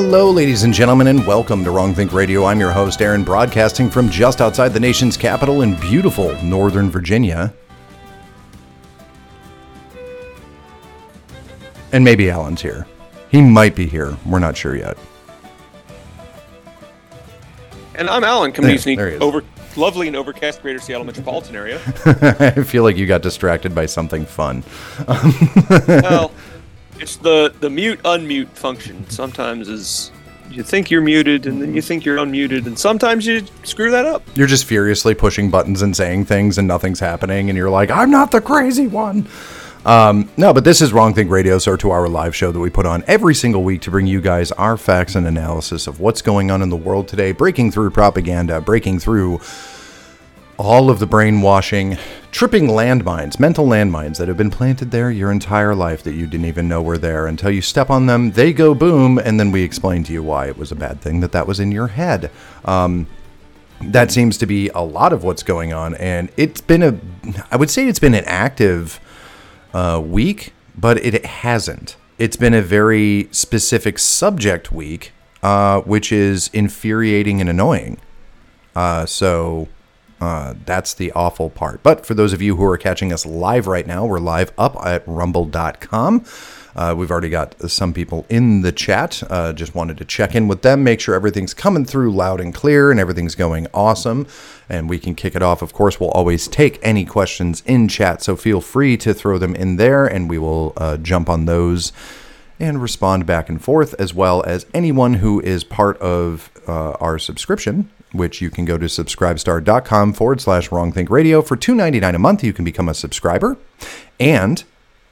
Hello, ladies and gentlemen, and welcome to Wrong Think Radio. I'm your host, Aaron, broadcasting from just outside the nation's capital in beautiful Northern Virginia. And maybe Alan's here. He might be here. We're not sure yet. And I'm Alan, coming There- there he is. over lovely and overcast Greater Seattle metropolitan area. I feel like you got distracted by something fun. well, it's the the mute unmute function. Sometimes is you think you're muted and then you think you're unmuted, and sometimes you screw that up. You're just furiously pushing buttons and saying things, and nothing's happening, and you're like, I'm not the crazy one. Um, no, but this is Wrong Think Radio, so to our live show that we put on every single week to bring you guys our facts and analysis of what's going on in the world today, breaking through propaganda, breaking through all of the brainwashing, tripping landmines, mental landmines that have been planted there your entire life that you didn't even know were there until you step on them, they go boom, and then we explain to you why it was a bad thing that that was in your head. Um, that seems to be a lot of what's going on, and it's been a, I would say it's been an active uh, week, but it hasn't. It's been a very specific subject week, uh, which is infuriating and annoying. Uh, so uh, that's the awful part. But for those of you who are catching us live right now, we're live up at rumble.com. Uh, we've already got some people in the chat. Uh, just wanted to check in with them, make sure everything's coming through loud and clear and everything's going awesome. And we can kick it off. Of course, we'll always take any questions in chat, so feel free to throw them in there and we will uh, jump on those and respond back and forth, as well as anyone who is part of uh, our subscription, which you can go to subscribestar.com forward slash wrong think radio. For $2.99 a month, you can become a subscriber, and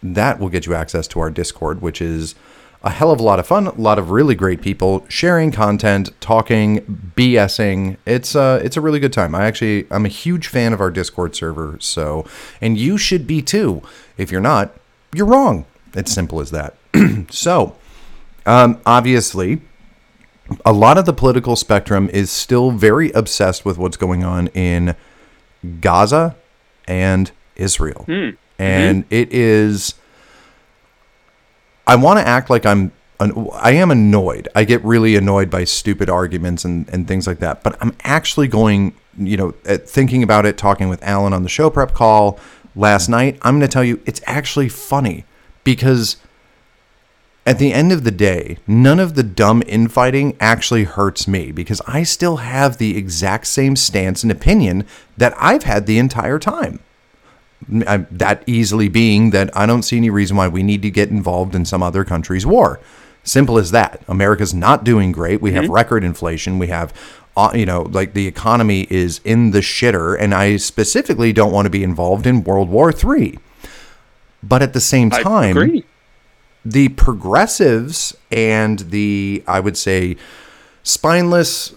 that will get you access to our Discord, which is a hell of a lot of fun. A lot of really great people sharing content, talking, BSing. It's uh, it's a really good time. I actually I'm a huge fan of our Discord server. So, and you should be too. If you're not, you're wrong. It's simple as that. so, um, obviously, a lot of the political spectrum is still very obsessed with what's going on in Gaza and Israel. Hmm. Mm-hmm. And it is I want to act like I'm I am annoyed. I get really annoyed by stupid arguments and, and things like that. But I'm actually going, you know, at thinking about it, talking with Alan on the show prep call last night. I'm going to tell you, it's actually funny because at the end of the day, none of the dumb infighting actually hurts me because I still have the exact same stance and opinion that I've had the entire time. I- that easily being that I don't see any reason why we need to get involved in some other country's war. Simple as that. America's not doing great. We have record inflation. We have, uh, you know, like the economy is in the shitter, and I specifically don't want to be involved in World War III. But at the same I time, agree. The progressives and the I would say spineless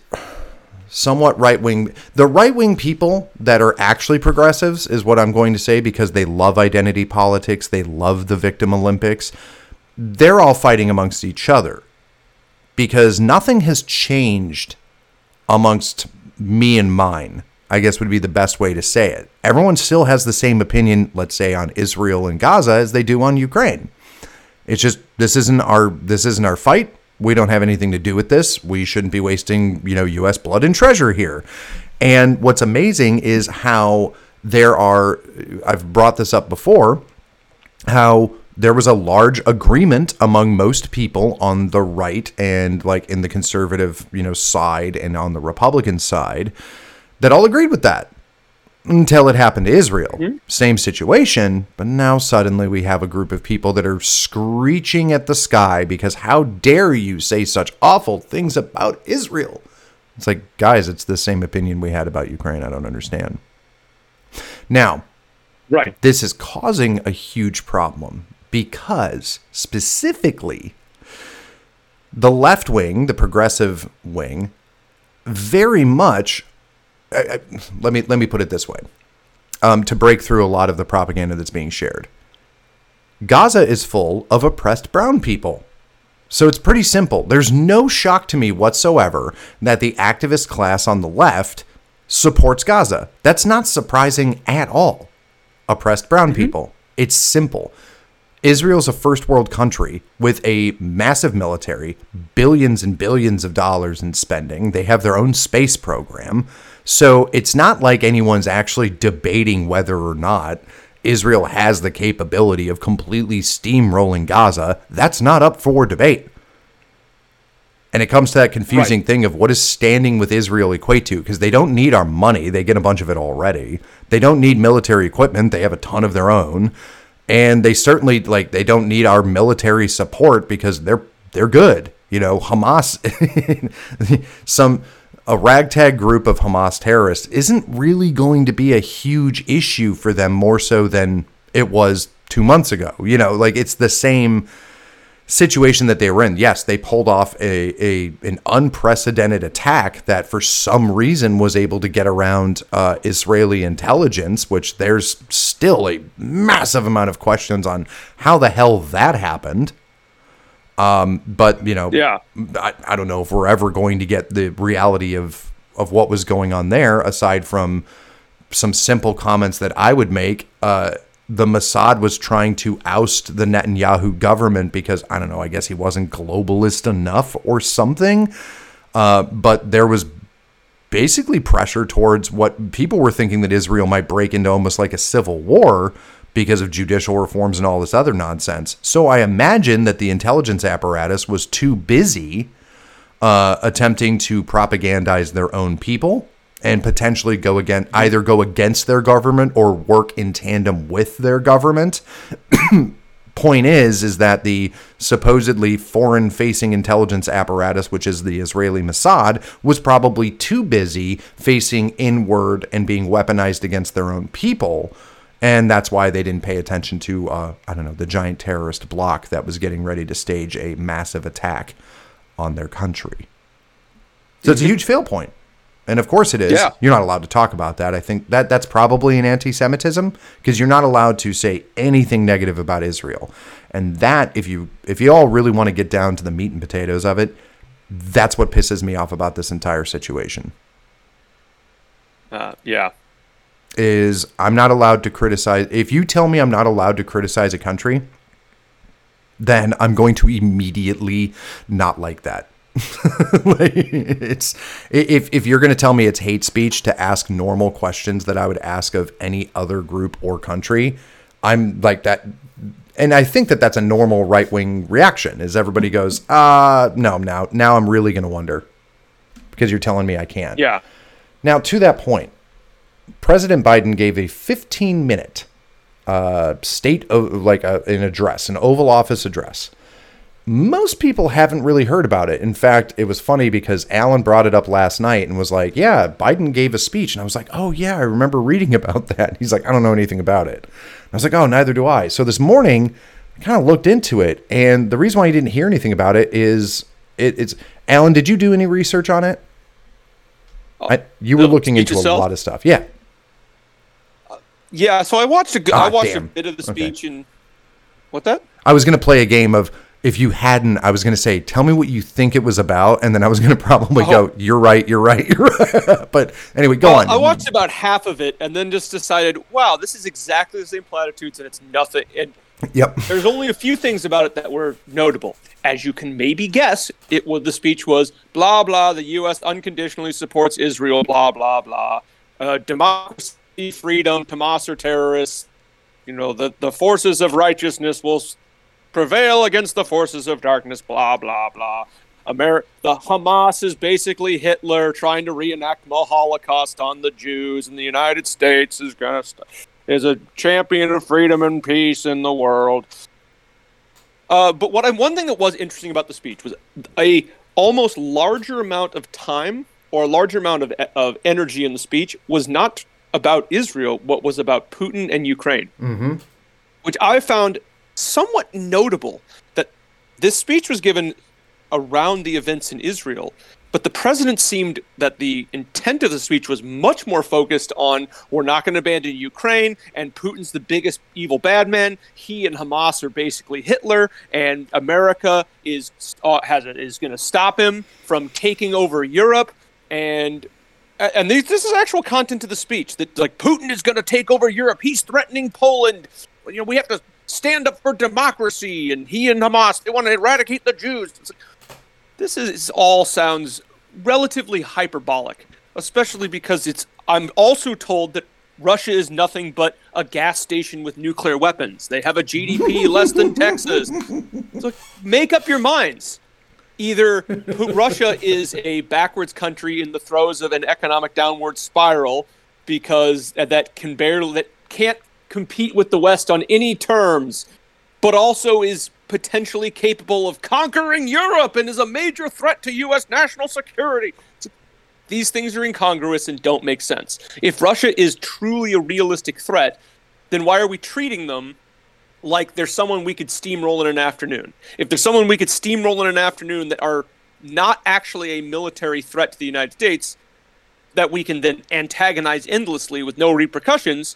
somewhat right wing the right wing people that are actually progressives is what I'm going to say because they love identity politics, they love the victim olympics. They're all fighting amongst each other because nothing has changed amongst me and mine. I guess would be the best way to say it. Everyone still has the same opinion, let's say on Israel and Gaza as they do on Ukraine. It's just this isn't our this isn't our fight. We don't have anything to do with this. We shouldn't be wasting, you know, US blood and treasure here. And what's amazing is how there are I've brought this up before how there was a large agreement among most people on the right and like in the conservative, you know, side and on the Republican side that all agreed with that until it happened to Israel. Same situation, but now suddenly we have a group of people that are screeching at the sky because how dare you say such awful things about Israel? It's like, guys, it's the same opinion we had about Ukraine. I don't understand. Now, Right. this is causing a huge problem because specifically the left wing, the progressive wing, very much. I, I, let me let me put it this way, um, to break through a lot of the propaganda that's being shared. Gaza is full of oppressed brown people. So it's pretty simple. There's no shock to me whatsoever that the activist class on the left supports Gaza. That's not surprising at all. Oppressed brown people. It's simple. Israel's a first world country with a massive military, billions and billions of dollars in spending. They have their own space program. So it's not like anyone's actually debating whether or not Israel has the capability of completely steamrolling Gaza. That's not up for debate. And it comes to that confusing right. thing of what does standing with Israel equate to? Because they don't need our money. They get a bunch of it already. They don't need military equipment. They have a ton of their own. And they certainly like they don't need our military support because they're they're good. You know, Hamas some a ragtag group of Hamas terrorists isn't really going to be a huge issue for them more so than it was 2 months ago. You know, like it's the same situation that they were in. Yes, they pulled off a, a an unprecedented attack that for some reason was able to get around uh, Israeli intelligence, which there's still a massive amount of questions on how the hell that happened. Um, but you know, yeah, I, I don't know if we're ever going to get the reality of of what was going on there, aside from some simple comments that I would make. Uh, the Mossad was trying to oust the Netanyahu government because I don't know, I guess he wasn't globalist enough or something. Uh, but there was basically pressure towards what people were thinking that Israel might break into almost like a civil war because of judicial reforms and all this other nonsense. So I imagine that the intelligence apparatus was too busy uh, attempting to propagandize their own people and potentially go again either go against their government or work in tandem with their government. Point is is that the supposedly foreign facing intelligence apparatus which is the Israeli Mossad was probably too busy facing inward and being weaponized against their own people. And that's why they didn't pay attention to, uh, I don't know, the giant terrorist bloc that was getting ready to stage a massive attack on their country. So it's a huge fail point. And of course it is. Yeah. You're not allowed to talk about that. I think that that's probably an anti-Semitism because you're not allowed to say anything negative about Israel. And that if you if you all really want to get down to the meat and potatoes of it, that's what pisses me off about this entire situation. Uh, yeah. Is I'm not allowed to criticize if you tell me I'm not allowed to criticize a country, then I'm going to immediately not like that. like it's if if you're going to tell me it's hate speech to ask normal questions that I would ask of any other group or country, I'm like that and I think that that's a normal right-wing reaction is everybody goes, "Uh, no, now now I'm really going to wonder because you're telling me I can't." Yeah. Now, to that point, President Biden gave a 15-minute uh, state of like a, an address, an Oval Office address most people haven't really heard about it. In fact, it was funny because Alan brought it up last night and was like, "Yeah, Biden gave a speech," and I was like, "Oh yeah, I remember reading about that." He's like, "I don't know anything about it." I was like, "Oh, neither do I." So this morning, I kind of looked into it, and the reason why you didn't hear anything about it is it, it's Alan. Did you do any research on it? I, you were looking into a lot of stuff. Yeah. Yeah. So I watched a, ah, I watched damn. a bit of the speech okay. and what that. I was going to play a game of if you hadn't, I was going to say, tell me what you think it was about, and then I was going to probably oh. go, you're right, you're right, you're right. but anyway, go well, on. I watched about half of it, and then just decided, wow, this is exactly the same platitudes, and it's nothing. And yep, there's only a few things about it that were notable. As you can maybe guess, it was the speech was blah blah. The U.S. unconditionally supports Israel. Blah blah blah. Uh, democracy, freedom, Hamas are terrorists. You know the the forces of righteousness will prevail against the forces of darkness, blah, blah, blah. Amer- the Hamas is basically Hitler trying to reenact the Holocaust on the Jews, and the United States is gonna st- is a champion of freedom and peace in the world. Uh, but what I, one thing that was interesting about the speech was a almost larger amount of time or a larger amount of of energy in the speech was not about Israel, what was about Putin and Ukraine, mm-hmm. which I found somewhat notable that this speech was given around the events in Israel, but the president seemed that the intent of the speech was much more focused on we're not going to abandon Ukraine and Putin's the biggest evil bad man. He and Hamas are basically Hitler, and America is uh, has is going to stop him from taking over Europe. And and these, this is actual content to the speech that like Putin is going to take over Europe. He's threatening Poland. You know we have to stand up for democracy, and he and Hamas they want to eradicate the Jews. this is all sounds relatively hyperbolic, especially because it's. I'm also told that Russia is nothing but a gas station with nuclear weapons. They have a GDP less than Texas. So make up your minds. Either Russia is a backwards country in the throes of an economic downward spiral because that can barely that can't compete with the West on any terms, but also is potentially capable of conquering Europe and is a major threat to U.S. national security. These things are incongruous and don't make sense. If Russia is truly a realistic threat, then why are we treating them like there's someone we could steamroll in an afternoon? If there's someone we could steamroll in an afternoon that are not actually a military threat to the United States, that we can then antagonize endlessly with no repercussions,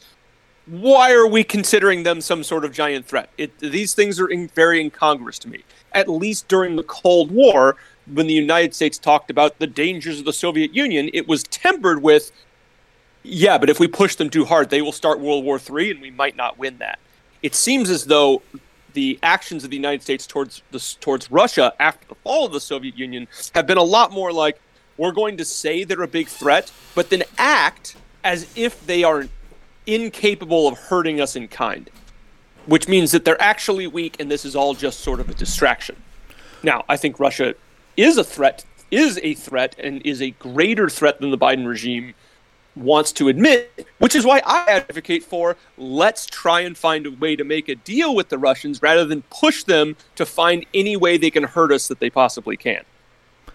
why are we considering them some sort of giant threat? It, these things are in, very incongruous to me. At least during the Cold War, when the United States talked about the dangers of the Soviet Union, it was tempered with, yeah, but if we push them too hard, they will start World War III and we might not win that. It seems as though the actions of the United States towards the, towards Russia after the fall of the Soviet Union have been a lot more like we're going to say they're a big threat, but then act as if they are incapable of hurting us in kind, which means that they're actually weak and this is all just sort of a distraction. Now, I think Russia is a threat, is a threat, and is a greater threat than the Biden regime wants to admit, which is why I advocate for let's try and find a way to make a deal with the Russians rather than push them to find any way they can hurt us that they possibly can.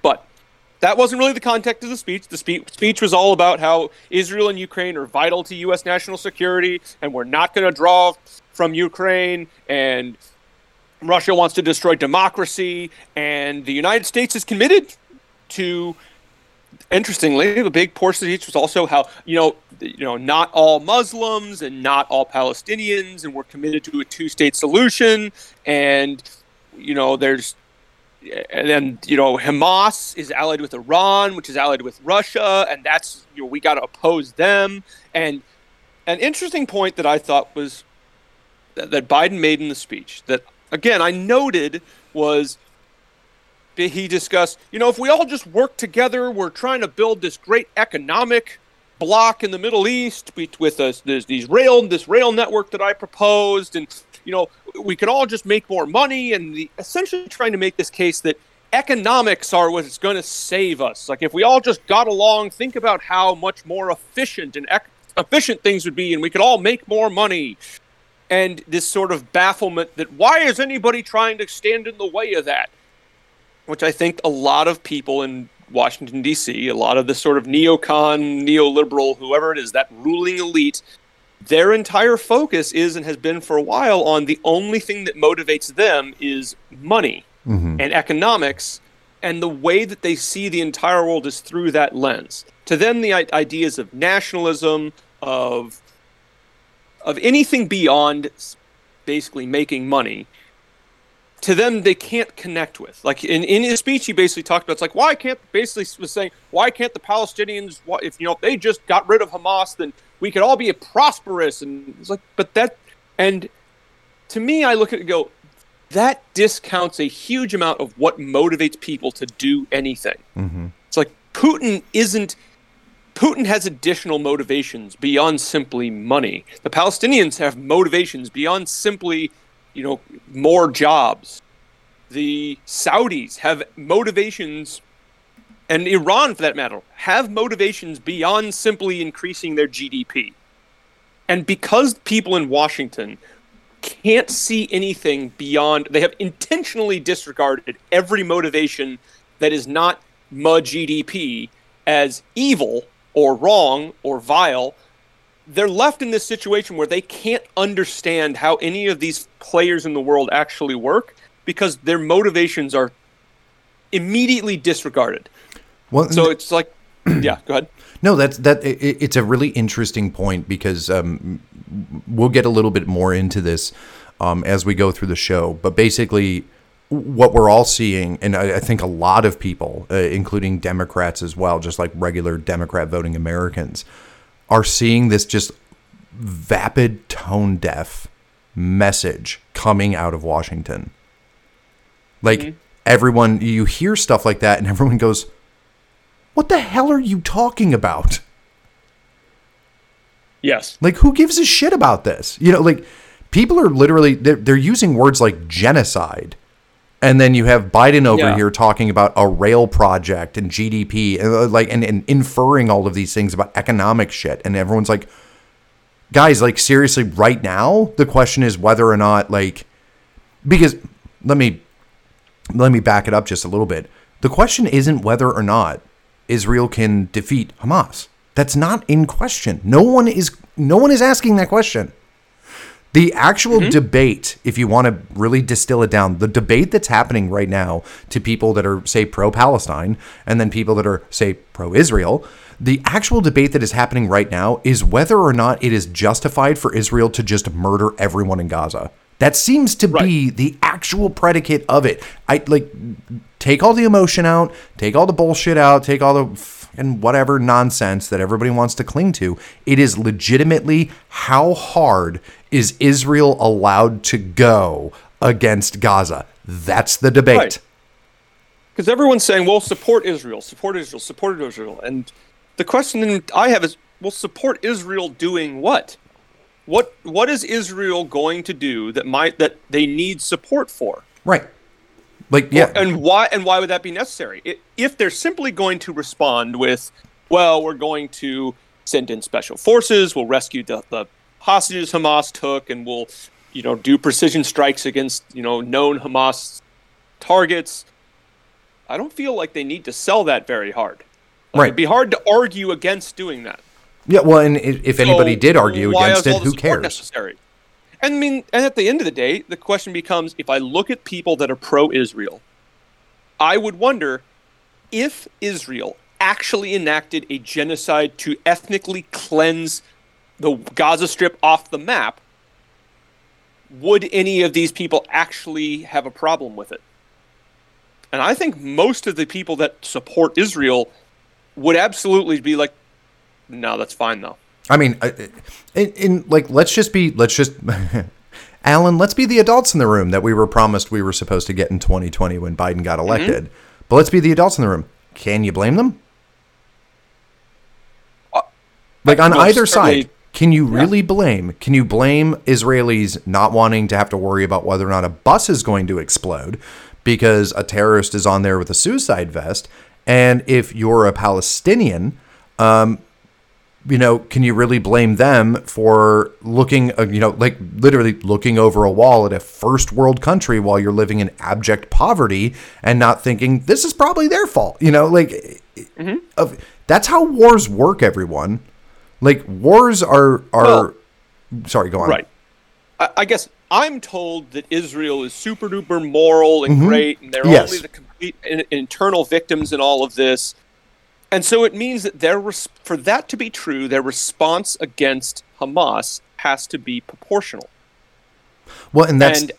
But that wasn't really the context of the speech. The spe- speech was all about how Israel and Ukraine are vital to U.S. national security, and we're not going to draw from Ukraine, and Russia wants to destroy democracy, and the United States is committed to. Interestingly, the big portion of each was also how you know, you know, not all Muslims and not all Palestinians, and we're committed to a two-state solution. And you know, there's, and then you know, Hamas is allied with Iran, which is allied with Russia, and that's you know, we got to oppose them. And an interesting point that I thought was that, that Biden made in the speech that again, I noted was he discussed, you know, if we all just work together, we're trying to build this great economic block in the Middle East with us. There's these rail, this rail network that I proposed, and you know, we could all just make more money, and the, essentially trying to make this case that economics are what's going to save us. Like if we all just got along, think about how much more efficient and ec- efficient things would be, and we could all make more money and this sort of bafflement that why is anybody trying to stand in the way of that? Which I think a lot of people in Washington, D.C., a lot of the sort of neocon, neoliberal, whoever it is, that ruling elite, their entire focus is and has been for a while on the only thing that motivates them is money mm-hmm. and economics. And the way that they see the entire world is through that lens. To them, the ideas of nationalism, of of anything beyond basically making money to them they can't connect with like in, in his speech he basically talked about it's like why can't basically was saying why can't the palestinians if you know if they just got rid of hamas then we could all be prosperous and it's like but that and to me i look at it and go that discounts a huge amount of what motivates people to do anything mm-hmm. it's like putin isn't Putin has additional motivations beyond simply money. The Palestinians have motivations beyond simply, you know, more jobs. The Saudis have motivations, and Iran, for that matter, have motivations beyond simply increasing their GDP. And because people in Washington can't see anything beyond, they have intentionally disregarded every motivation that is not MUD GDP as evil or wrong or vile, they're left in this situation where they can't understand how any of these players in the world actually work because their motivations are immediately disregarded. Well, so it's like, yeah, go ahead. No, that's that. It, it's a really interesting point because um, we'll get a little bit more into this um, as we go through the show. But basically, what we're all seeing, and I, I think a lot of people, uh, including Democrats as well, just like regular Democrat voting Americans, are seeing this just vapid, tone deaf message coming out of Washington. Like mm-hmm. everyone, you hear stuff like that, and everyone goes, "What the hell are you talking about?" Yes. Like, who gives a shit about this? You know, like people are literally they're, they're using words like genocide, and then you have Biden over Yeah. here talking about a rail project and GDP, and uh, like and, and inferring all of these things about economic shit, and everyone's like, guys, like seriously, right now the question is whether or not like because let me let me back it up just a little bit. The question isn't whether or not Israel can defeat Hamas. That's not in question. No one is no one is asking that question. The actual mm-hmm. debate, if you want to really distill it down, the debate that's happening right now to people that are, say, pro Palestine and then people that are, say, pro Israel, the actual debate that is happening right now is whether or not it is justified for Israel to just murder everyone in Gaza. That seems to be the actual predicate of it. I like take all the emotion out, take all the bullshit out, take all the fucking whatever nonsense that everybody wants to cling to. It is legitimately how hard is Israel allowed to go against Gaza? That's the debate. Right. Because everyone's saying, well, support Israel, support Israel, support Israel. And the question I have is, well, support Israel doing what? What what is Israel going to do that might that they need support for? Right. Like yeah. And why and why would that be necessary? I- If they're simply going to respond with, well, we're going to send in special forces, we'll rescue the, the hostages Hamas took, and we'll, you know, do precision strikes against, you know, known Hamas targets. I don't feel like they need to sell that very hard. Like, Right. It'd be hard to argue against doing that. yeah, well, and if anybody So did argue against it, who cares? Necessary? And I mean, and at the end of the day, the question becomes: if I look at people that are pro-Israel, I would wonder if Israel actually enacted a genocide to ethnically cleanse the Gaza Strip off the map. Would any of these people actually have a problem with it? And I think most of the people that support Israel would absolutely be like, no, that's fine though. I mean, In, in like, let's just be, let's just, Alan, let's be the adults in the room that we were promised we were supposed to get in 2020 when Biden got Mm-hmm. elected. But let's be the adults in the room. Can you blame them? Like on Uh, either side, can you really blame? Can you blame Israelis not wanting to have to worry about whether or not a bus is going to explode because a terrorist is on there with a suicide vest? And if you're a Palestinian, you know, can you really blame them for looking, uh, you know, like literally looking over a wall at a first world country while you're living in abject poverty and not thinking this is probably their fault? You know, like of, that's how wars work, everyone. Like wars are are. Well- sorry, go on. Right. I, I guess I'm told that Israel is super duper moral and great, and they're Mm-hmm. Yes. only the complete in, internal victims in all of this. And so it means that their res- for that to be true, their response against Hamas has to be proportional. Well, and that's and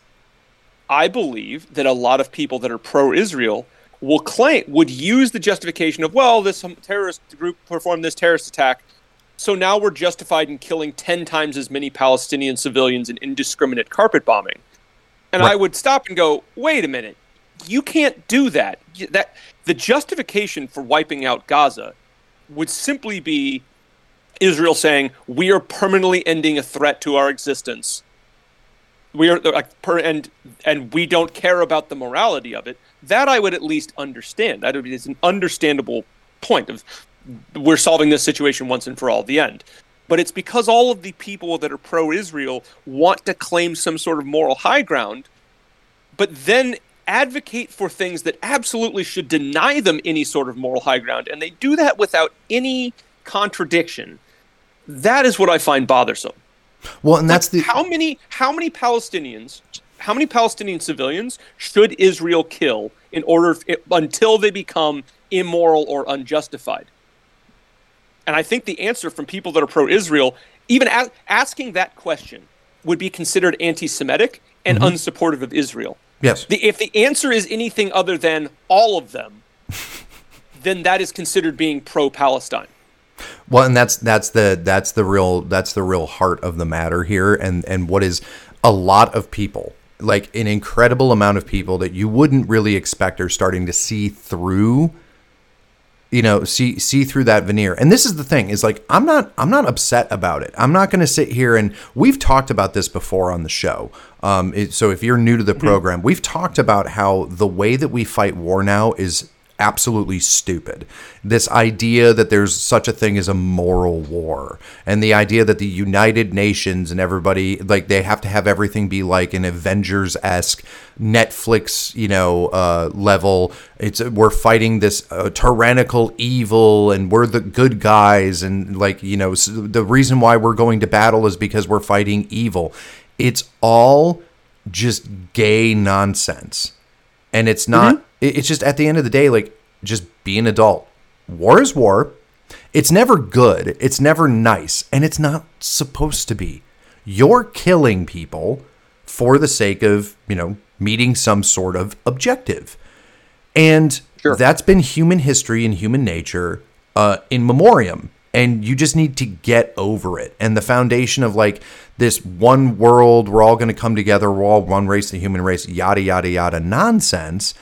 I believe that a lot of people that are pro-Israel will claim would use the justification of well, this terrorist group performed this terrorist attack, so now we're justified in killing ten times as many Palestinian civilians in indiscriminate carpet bombing. And I would stop and go, wait a minute, you can't do that. That the justification for wiping out Gaza would simply be Israel saying we are permanently ending a threat to our existence. We are like per and and we don't care about the morality of it. That i would at least understand. That would be it's an understandable point of we're solving this situation once and for all the end. But it's because all of the people that are pro-israel want to claim some sort of moral high ground but then advocate for things that absolutely should deny them any sort of moral high ground and they do that without any contradiction that is what i find bothersome well, and that's the how many how many Palestinians how many Palestinian civilians should Israel kill in order until they become immoral or unjustified? And I think the answer from people that are pro-Israel, even a- asking that question, would be considered anti-Semitic and mm-hmm. unsupportive of Israel. Yes. The, if the answer is anything other than all of them, then that is considered being pro-Palestine. Well, and that's that's the that's the real that's the real heart of the matter here, and and what is a lot of people, like an incredible amount of people that you wouldn't really expect are starting to see through you know see see through that veneer and this is the thing is like i'm not i'm not upset about it i'm not going to sit here and we've talked about this before on the show um, it, so if you're new to the program we've talked about how the way that we fight war now is absolutely stupid. This idea that there's such a thing as a moral war, and the idea that the United Nations and everybody like they have to have everything be like an Avengers esque Netflix, you know, uh, level. It's we're fighting this uh, tyrannical evil, and we're the good guys, and like you know, the reason why we're going to battle is because we're fighting evil. It's all just gay nonsense. And it's not mm-hmm. it's just at the end of the day like just be an adult. War is war. It's never good. It's never nice. And it's not supposed to be. You're killing people for the sake of you know meeting some sort of objective. And sure. that's been human history and human nature uh, in memoriam. And you just need to get over it. And the foundation of like this one world we're all going to come together we're all one race the human race yada yada yada nonsense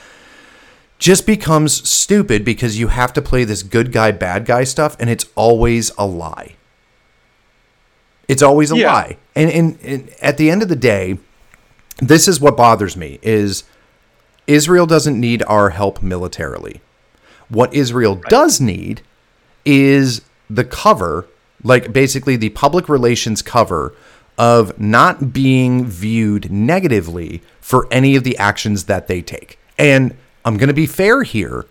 just becomes stupid because you have to play this good guy bad guy stuff and it's always a lie it's always a yeah. lie and, and, and at the end of the day this is what bothers me is israel doesn't need our help militarily what israel right. does need is the cover, like basically the public relations cover of not being viewed negatively for any of the actions that they take. And I'm going to be fair here.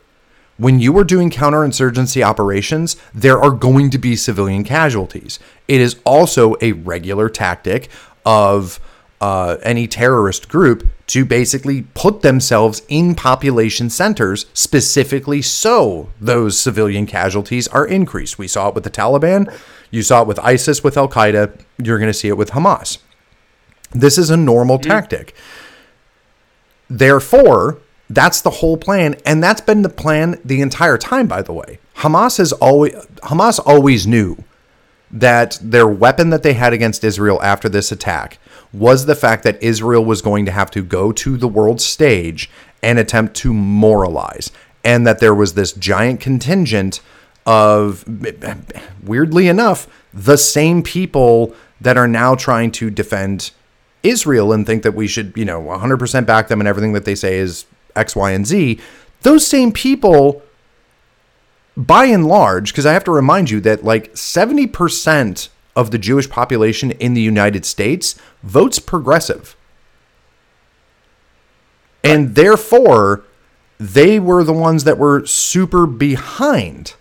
When you are doing counterinsurgency operations, there are going to be civilian casualties. It is also a regular tactic of uh, any terrorist group to basically put themselves in population centers specifically so those civilian casualties are increased. We saw it with the Taliban, you saw it with ISIS, with Al Qaeda, you're going to see it with Hamas. This is a normal mm-hmm. tactic. Therefore, that's the whole plan, and that's been the plan the entire time. By the way, Hamas has always Hamas always knew that their weapon that they had against Israel after this attack was the fact that Israel was going to have to go to the world stage and attempt to moralize, and that there was this giant contingent of, weirdly enough, the same people that are now trying to defend Israel and think that we should, you know, 100% back them and everything that they say is X, Y, and Z. Those same people, by and large, because I have to remind you that like 70% of the Jewish population in the United States votes progressive. And therefore, they were the ones that were super behind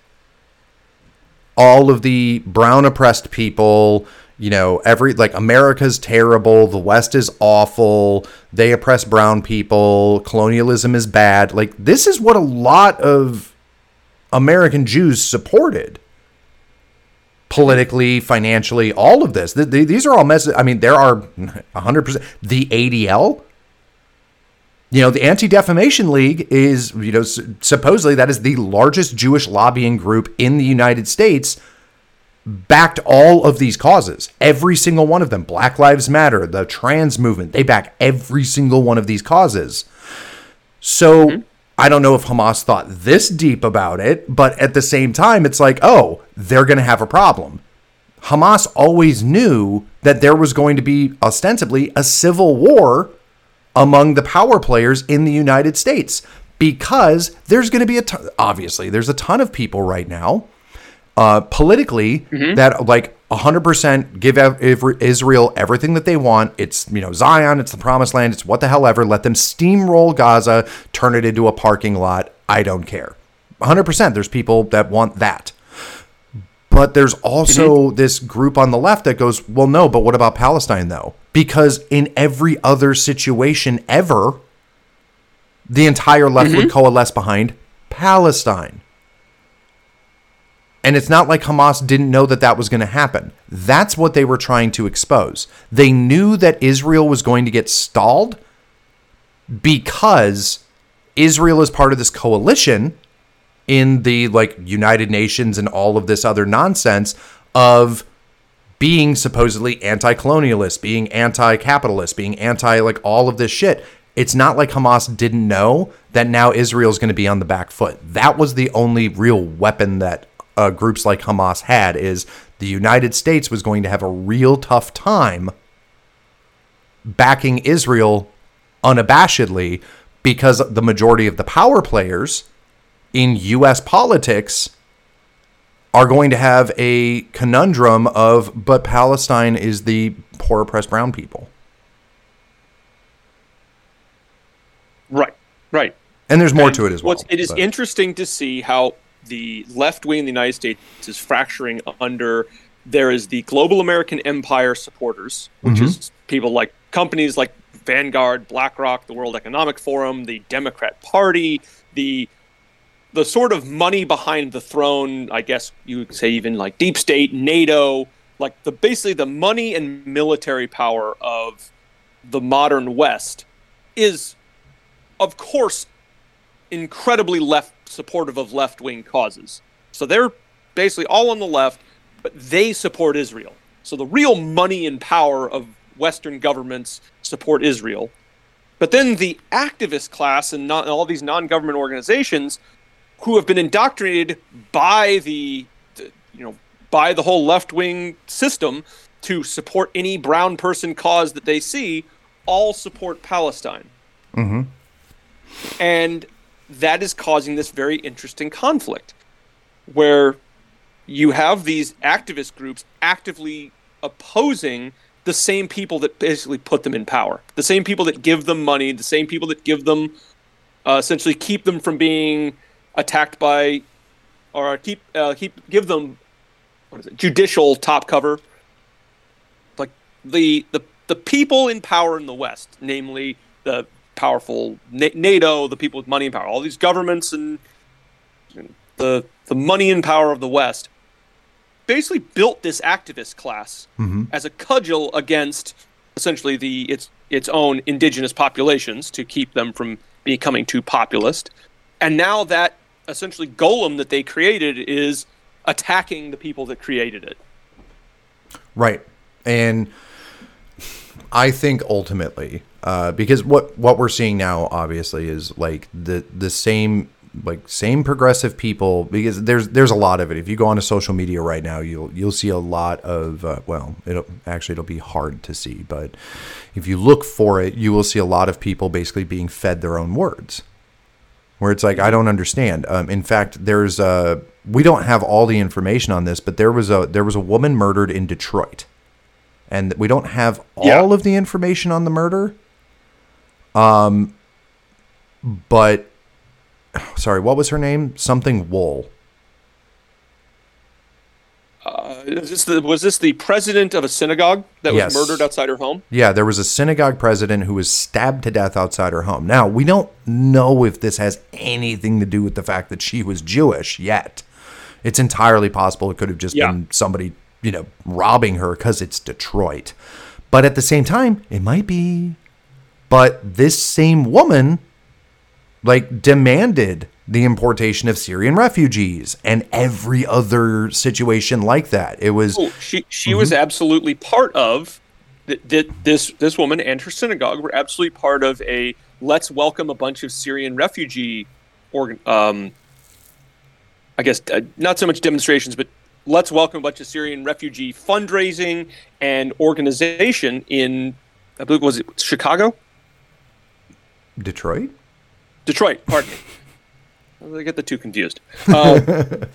all of the brown oppressed people, you know, every like America's terrible, the West is awful, they oppress brown people, colonialism is bad. Like this is what a lot of American Jews supported politically, financially, all of this. these are all messages. I mean, there are 100%. The ADL, you know, the Anti Defamation League is, you know, supposedly that is the largest Jewish lobbying group in the United States, backed all of these causes. Every single one of them. Black Lives Matter, the trans movement, they back every single one of these causes. So. Mm-hmm I don't know if Hamas thought this deep about it, but at the same time, it's like, oh, they're going to have a problem. Hamas always knew that there was going to be ostensibly a civil war among the power players in the United States because there's going to be a ton, obviously there's a ton of people right now uh, politically mm-hmm. that like 100% give Israel everything that they want. It's, you know, Zion, it's the promised land, it's what the hell ever. Let them steamroll Gaza, turn it into a parking lot. I don't care. 100% there's people that want that. But there's also mm-hmm. this group on the left that goes, well, no, but what about Palestine, though? Because in every other situation ever, the entire left mm-hmm. would coalesce behind Palestine. And it's not like Hamas didn't know that that was going to happen. That's what they were trying to expose. They knew that Israel was going to get stalled because Israel is part of this coalition in the like United Nations and all of this other nonsense of being supposedly anti-colonialist, being anti-capitalist, being anti like all of this shit. It's not like Hamas didn't know that now Israel's going to be on the back foot. That was the only real weapon that uh, groups like Hamas had is the United States was going to have a real tough time backing Israel unabashedly because the majority of the power players in US politics are going to have a conundrum of but Palestine is the poor oppressed brown people. Right. Right. And there's more and to it as well. It is but. interesting to see how the left wing in the United States is fracturing under there is the global American empire supporters, which mm-hmm. is people like companies like Vanguard, BlackRock, the World Economic Forum, the Democrat Party, the the sort of money behind the throne, I guess you would say even like deep state, NATO, like the basically the money and military power of the modern West is of course incredibly left supportive of left wing causes. So they're basically all on the left, but they support Israel. So the real money and power of Western governments support Israel. But then the activist class and not, all these non government organizations who have been indoctrinated by the, the you know by the whole left wing system to support any brown person cause that they see all support Palestine. Mm-hmm. And that is causing this very interesting conflict where you have these activist groups actively opposing the same people that basically put them in power, the same people that give them money, the same people that give them uh, essentially keep them from being attacked by or keep uh, keep give them what is it judicial top cover. Like the the the people in power in the West, namely the powerful NATO, the people with money and power, all these governments and the the money and power of the West basically built this activist class mm-hmm. as a cudgel against essentially the its its own indigenous populations to keep them from becoming too populist. And now that essentially golem that they created is attacking the people that created it. Right. And I think ultimately uh, because what what we're seeing now obviously is like the the same like same progressive people because there's there's a lot of it. If you go onto social media right now, you'll you'll see a lot of uh, well, it'll actually it'll be hard to see, but if you look for it, you will see a lot of people basically being fed their own words. Where it's like I don't understand. Um, in fact, there's a we don't have all the information on this, but there was a there was a woman murdered in Detroit, and we don't have all yeah. of the information on the murder um, but sorry, what was her name? Something Woll. Uh, this the, was this the president of a synagogue that was yes. murdered outside her home? Yeah, there was a synagogue president who was stabbed to death outside her home. Now, we don't know if this has anything to do with the fact that she was Jewish yet. It's entirely possible it could have just yeah. been somebody, you know, robbing her because it's Detroit. But at the same time, it might be but this same woman, like, demanded the importation of Syrian refugees and every other situation like that. It was oh, she she mm-hmm. was absolutely part of that this this woman and her synagogue were absolutely part of a let's welcome a bunch of Syrian refugee or um I guess uh, not so much demonstrations but let's welcome a bunch of Syrian refugee fundraising and organization in I believe was it Chicago Detroit? Detroit, pardon me. I get the two confused.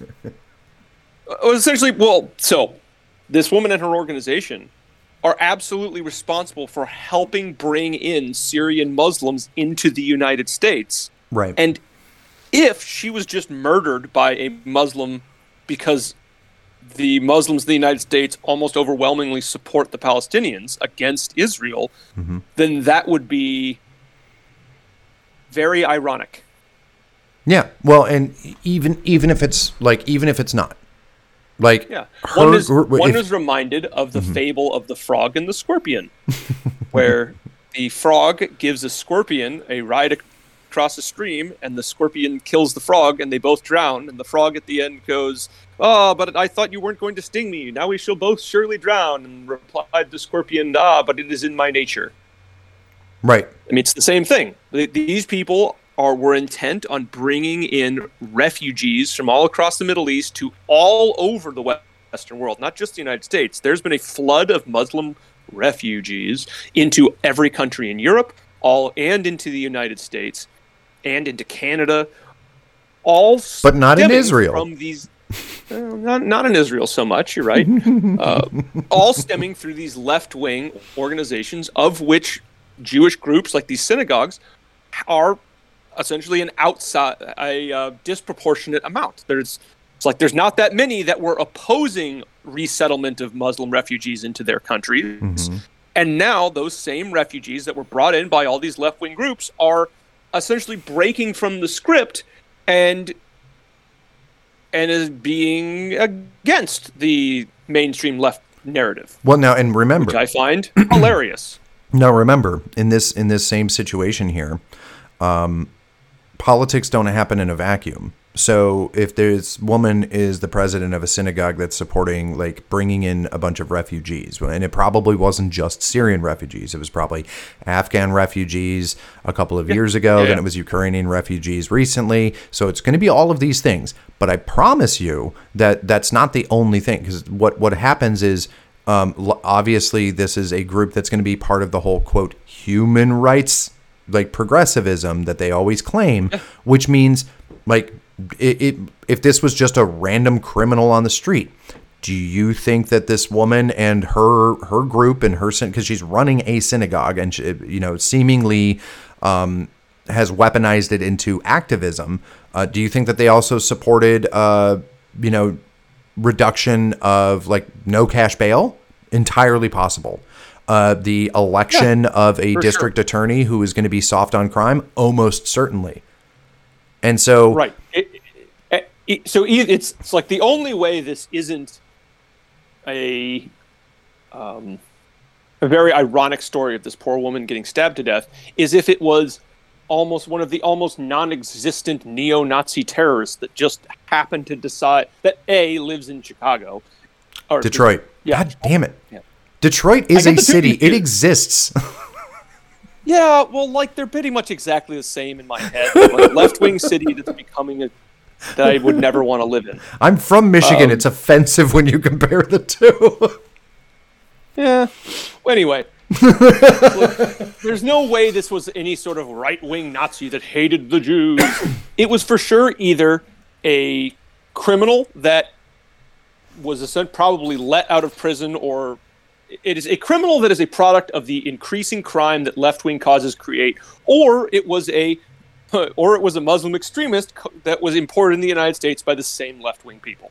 Uh, essentially, well, so this woman and her organization are absolutely responsible for helping bring in Syrian Muslims into the United States. Right. And if she was just murdered by a Muslim because the Muslims in the United States almost overwhelmingly support the Palestinians against Israel, mm-hmm. then that would be very ironic. Yeah. Well, and even even if it's like even if it's not. Like yeah. Her, one is her, one if, is reminded of the mm-hmm. fable of the frog and the scorpion where the frog gives a scorpion a ride across a stream, and the scorpion kills the frog, and they both drown. And the frog at the end goes, "Oh, but I thought you weren't going to sting me. Now we shall both surely drown." And replied the scorpion, "Ah, but it is in my nature." Right. I mean, it's the same thing. These people are were intent on bringing in refugees from all across the Middle East to all over the Western world, not just the United States. There's been a flood of Muslim refugees into every country in Europe, all and into the United States, and into Canada, all but not in Israel. From these, well, not not in Israel so much. You're right. uh, all stemming through these left wing organizations, of which Jewish groups like these synagogues are essentially an outside a uh, disproportionate amount. There's it's like there's not that many that were opposing resettlement of Muslim refugees into their countries. Mm-hmm. And now those same refugees that were brought in by all these left wing groups are essentially breaking from the script and and is being against the mainstream left narrative. Well, now and remember, which I find hilarious. Now remember, in this in this same situation here, um, politics don't happen in a vacuum. So if this woman is the president of a synagogue that's supporting like bringing in a bunch of refugees, and it probably wasn't just Syrian refugees, it was probably Afghan refugees a couple of years ago, yeah. then it was Ukrainian refugees recently. So it's going to be all of these things. But I promise you that that's not the only thing because what what happens is um, obviously this is a group that's going to be part of the whole quote human rights like progressivism that they always claim, which means like it, it, if this was just a random criminal on the street, do you think that this woman and her her group and her because she's running a synagogue and she, you know seemingly um, has weaponized it into activism? Uh, do you think that they also supported uh, you know reduction of like no cash bail? Entirely possible. Uh, the election yeah, of a district sure. attorney who is going to be soft on crime, almost certainly. And so, right. It, it, it, so it's it's like the only way this isn't a um, a very ironic story of this poor woman getting stabbed to death is if it was almost one of the almost non-existent neo-Nazi terrorists that just happened to decide that a lives in Chicago or Detroit. Yeah. God damn it. Yeah. Detroit is a city. It exists. Yeah, well, like they're pretty much exactly the same in my head. Like left wing city that's becoming a that I would never want to live in. I'm from Michigan. Um, it's offensive when you compare the two. yeah. Well, anyway, there's no way this was any sort of right wing Nazi that hated the Jews. It was for sure either a criminal that was probably let out of prison or it is a criminal that is a product of the increasing crime that left wing causes create, or it was a or it was a Muslim extremist that was imported in the United States by the same left wing people.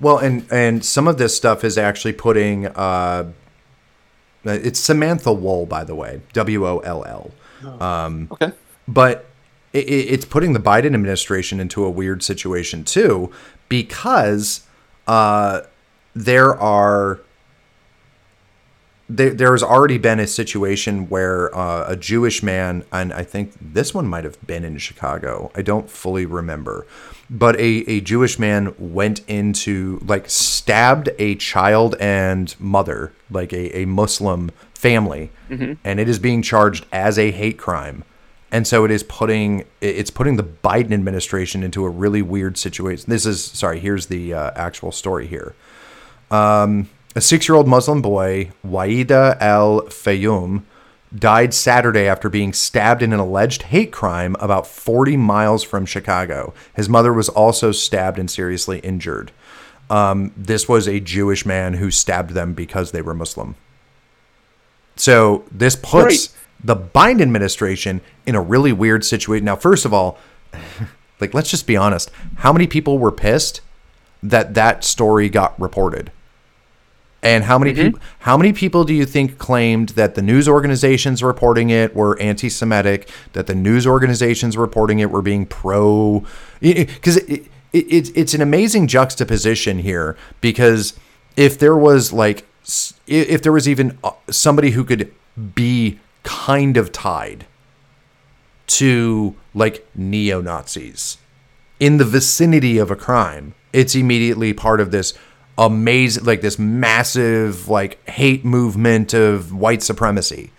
Well, and and some of this stuff is actually putting. Uh, it's Samantha Woll by the way, W O L L. Oh. Um, okay. But it, it's putting the Biden administration into a weird situation too, because uh, there are there, there's already been a situation where uh, a Jewish man, and I think this one might have been in Chicago. I don't fully remember, but a, a Jewish man went into like stabbed a child and mother, like a, a Muslim family, mm-hmm. and it is being charged as a hate crime. And so it is putting it's putting the Biden administration into a really weird situation. This is sorry. Here's the uh, actual story here. Um, a six year old Muslim boy, Wadea Al-Fayoume, died Saturday after being stabbed in an alleged hate crime about 40 miles from Chicago. His mother was also stabbed and seriously injured. Um, this was a Jewish man who stabbed them because they were Muslim. So this puts. The Biden administration in a really weird situation. Now, first of all, like let's just be honest, how many people were pissed that that story got reported? And how many mm-hmm. people? How many people do you think claimed that the news organizations reporting it were anti-Semitic? That the news organizations reporting it were being pro? Because it, it, it, it's an amazing juxtaposition here. Because if there was like, if there was even uh, somebody who could be kind of tied to like neo Nazis in the vicinity of a crime, it's immediately part of this amazing, like this massive, like hate movement of white supremacy.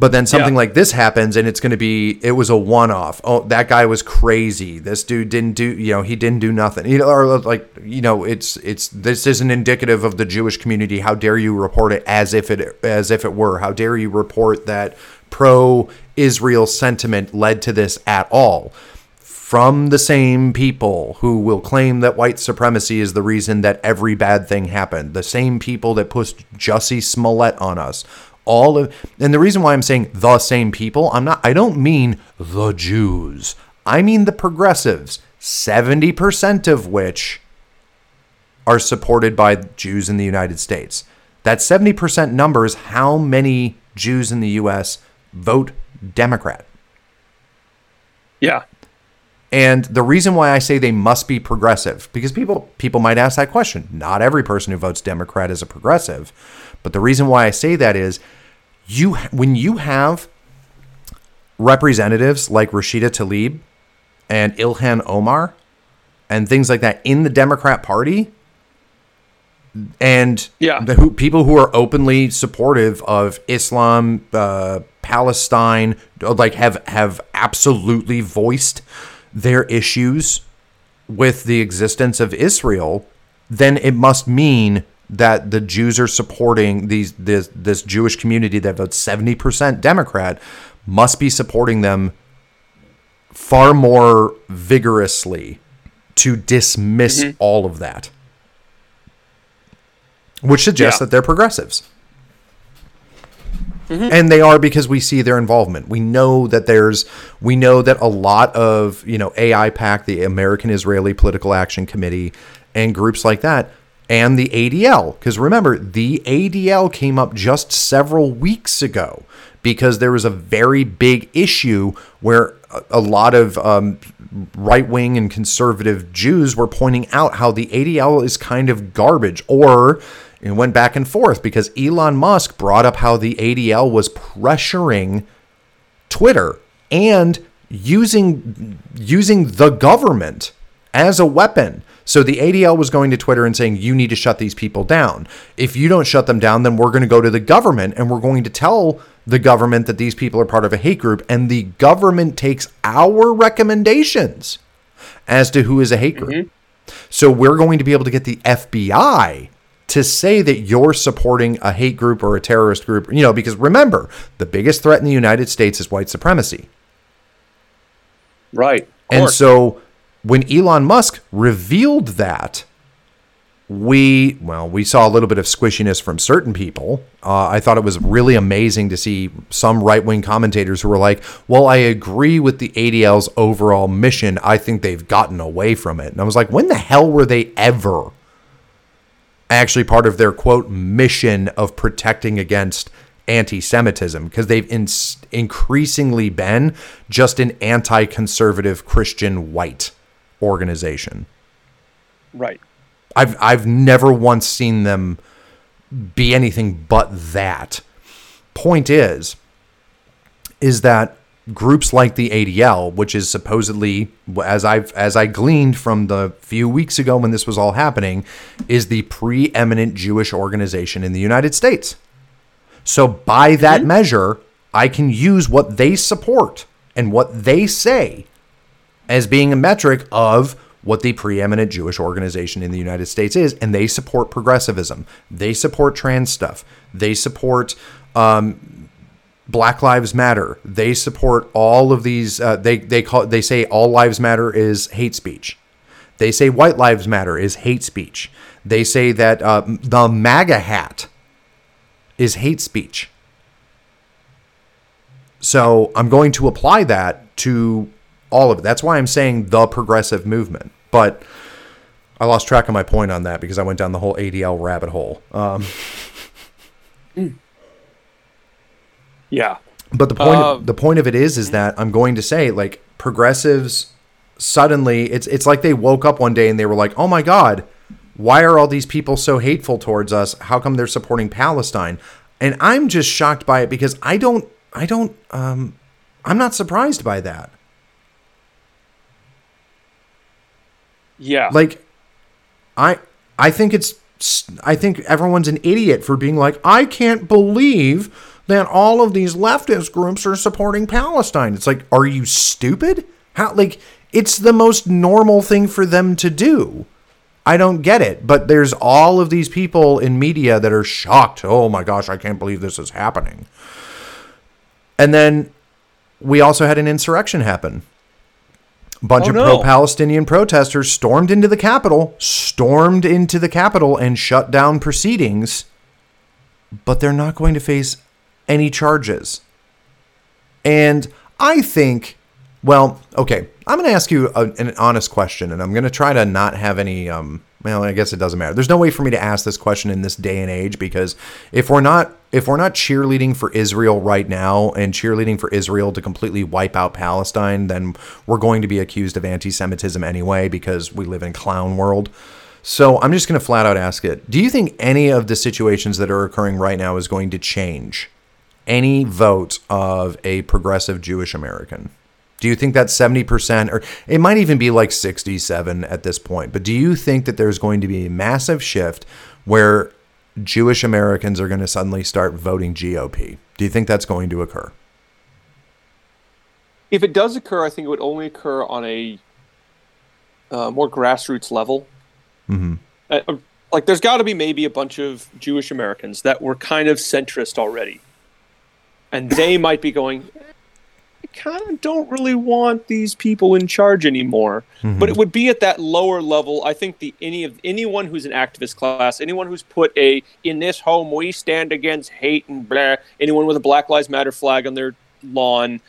But then something Yeah. like this happens, and it's going to be, it was a one off. Oh, that guy was crazy. This dude didn't do, you know, he didn't do nothing. You know, or uh, like, you know, it's, it's, this isn't indicative of the Jewish community. How dare you report it as if it, as if it were? How dare you report that pro Israel sentiment led to this at all? from the same people who will claim that white supremacy is the reason that every bad thing happened. The same people that pushed Jussie Smollett on us. All of and the reason why I'm saying the same people, I'm not I don't mean the Jews. I mean the progressives, 70% of which are supported by Jews in the United States. That 70% number is how many Jews in the US vote Democrat. Yeah. And the reason why I say they must be progressive, because people people might ask that question. Not every person who votes Democrat is a progressive, but the reason why I say that is you when you have representatives like Rashida Tlaib and Ilhan Omar and things like that in the Democrat Party, and Yeah. the who, people who are openly supportive of Islam, uh, Palestine, like have have absolutely voiced their issues with the existence of Israel, then it must mean that the Jews are supporting these this this Jewish community that votes seventy percent Democrat must be supporting them far more vigorously to dismiss mm-hmm. all of that which suggests Yeah. that they're progressives. Mm-hmm. And they are because we see their involvement. We know that there's, we know that a lot of, you know, AIPAC, the American Israeli Political Action Committee, and groups like that, and the ADL. Because remember, the ADL came up just several weeks ago because there was a very big issue where a, lot of um, right wing and conservative Jews were pointing out how the ADL is kind of garbage, or it went back and forth because Elon Musk brought up how the ADL was pressuring Twitter and using using the government as a weapon. So the ADL was going to Twitter and saying you need to shut these people down. If you don't shut them down, then we're going to go to the government and we're going to tell the government that these people are part of a hate group and the government takes our recommendations as to who is a hate group. Mm-hmm. So we're going to be able to get the FBI to say that you're supporting a hate group or a terrorist group, you know, because remember, the biggest threat in the United States is white supremacy. Right. And so when Elon Musk revealed that, we, well, we saw a little bit of squishiness from certain people. Uh, I thought it was really amazing to see some right wing commentators who were like, well, I agree with the ADL's overall mission. I think they've gotten away from it. And I was like, when the hell were they ever actually part of their quote mission of protecting against anti Semitism? Because they've in- increasingly been just an anti conservative Christian white organization. right. I've I've never once seen them be anything but that. Point is, is that groups like the ADL, which is supposedly, as I've as I gleaned from the few weeks ago when this was all happening, is the preeminent Jewish organization in the United States. So by that mm-hmm. measure, I can use what they support and what they say as being a metric of what the preeminent Jewish organization in the United States is, and they support progressivism. They support trans stuff. They support um, Black Lives Matter. They support all of these. Uh, they they call they say all lives matter is hate speech. They say white lives matter is hate speech. They say that uh, the MAGA hat is hate speech. So I'm going to apply that to all of it. That's why I'm saying the progressive movement. But I lost track of my point on that because I went down the whole ADL rabbit hole. Um, Yeah. but the point Um, the point of it is is that I'm going to say like progressives suddenly it's it's like they woke up one day and they were like, "Oh my god, why are all these people so hateful towards us? How come they're supporting Palestine?" And I'm just shocked by it because I don't I don't um I'm not surprised by that. Yeah. Like, I I think it's I think everyone's an idiot for being like, I can't believe that all of these leftist groups are supporting Palestine. It's like, are you stupid? How like it's the most normal thing for them to do. I don't get it, but there's all of these people in media that are shocked. Oh my gosh, I can't believe this is happening. And then we also had an insurrection happen. A bunch Oh, of no. pro-Palestinian protesters stormed into the Capitol, stormed into the Capitol and shut down proceedings, but they're not going to face any charges. And I think, well, okay, I'm going to ask you a, an honest question, and I'm going to try to not have any. Um, well, I guess it doesn't matter. There's no way for me to ask this question in this day and age because if we're not if we're not cheerleading for Israel right now and cheerleading for Israel to completely wipe out Palestine, then we're going to be accused of anti-Semitism anyway because we live in clown world. So I'm just going to flat out ask it. Do you think any of the situations that are occurring right now is going to change any vote of a progressive Jewish American? Do you think that's 70% or it might even be like 67 at this point, but do you think that there's going to be a massive shift where Jewish Americans are going to suddenly start voting GOP? Do you think that's going to occur? if it does occur, I think it would only occur on a uh, more grassroots level. Mm-hmm. Uh, uh, like, there's got to be maybe a bunch of Jewish Americans that were kind of centrist already, and they might be going. Kind of don't really want these people in charge anymore. Mm-hmm. But it would be at that lower level. I think the any of anyone who's an activist class, anyone who's put a in this home we stand against hate and blah, anyone with a Black Lives Matter flag on their lawn,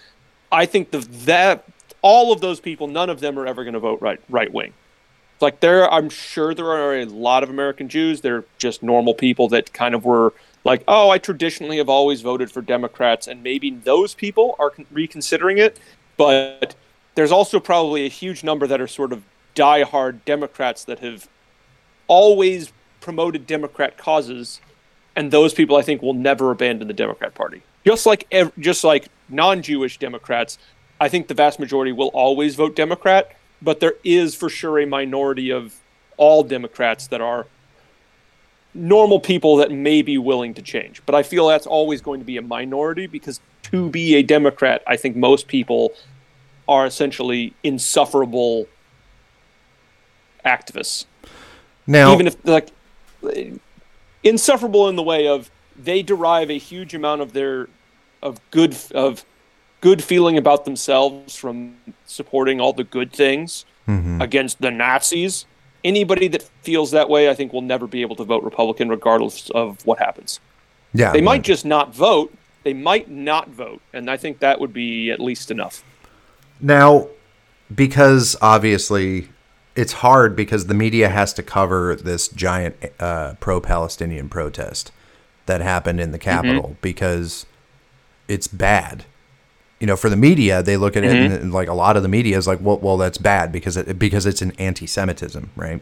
I think the that all of those people, none of them are ever going to vote right right wing. Like there, I'm sure there are a lot of American Jews. They're just normal people that kind of were like, oh, I traditionally have always voted for Democrats, and maybe those people are reconsidering it. But there's also probably a huge number that are sort of diehard Democrats that have always promoted Democrat causes, and those people I think will never abandon the Democrat Party. Just like ev- just like non-Jewish Democrats, I think the vast majority will always vote Democrat, but there is for sure a minority of all Democrats that are normal people that may be willing to change. But I feel that's always going to be a minority because to be a Democrat, I think most people are essentially insufferable activists Now, even if like insufferable in the way of they derive a huge amount of their of good of good feeling about themselves from supporting all the good things mm-hmm. against the Nazis. Anybody that feels that way, I think, will never be able to vote Republican, regardless of what happens. yeah, They might just not vote. They might not vote, and I think that would be at least enough. Now, because obviously it's hard because the media has to cover this giant uh, pro-Palestinian protest that happened in the Capitol because it's bad. You know, for the media, they look at it and, mm-hmm. and, like a lot of the media is like, well, well, that's bad because it, because it's an anti-Semitism, right?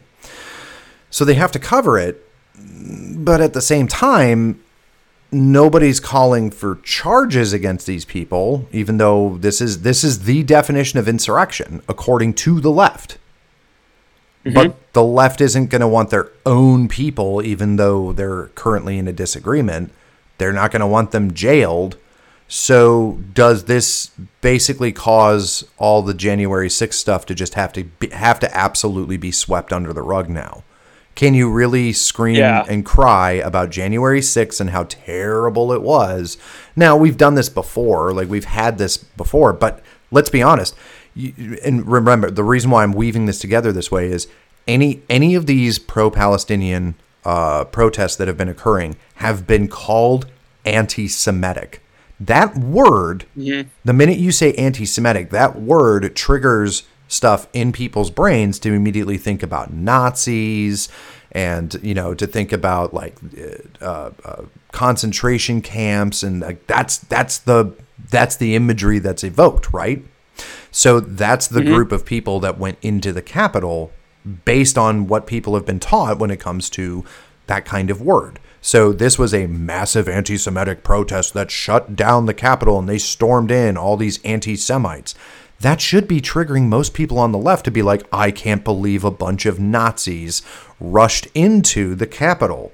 So they have to cover it, but at the same time, nobody's calling for charges against these people, even though this is this is the definition of insurrection according to the left. Mm-hmm. But the left isn't going to want their own people, even though they're currently in a disagreement. They're not going to want them jailed. So does this basically cause all the January 6th stuff to just have to be, have to absolutely be swept under the rug now? Can you really scream Yeah. and cry about January 6th and how terrible it was? Now, we've done this before, like we've had this before, but let's be honest. You, and remember, the reason why I'm weaving this together this way is any any of these pro-Palestinian uh, protests that have been occurring have been called anti-Semitic. That word, the minute you say anti-Semitic, that word triggers stuff in people's brains to immediately think about Nazis and you know to think about like uh, uh, concentration camps and like that's that's the that's the imagery that's evoked, right? So that's the group of people that went into the Capitol based on what people have been taught when it comes to that kind of word. So this was a massive anti Semitic protest that shut down the Capitol and they stormed in all these anti Semites. that should be triggering most people on the left to be like, I can't believe a bunch of Nazis rushed into the Capitol.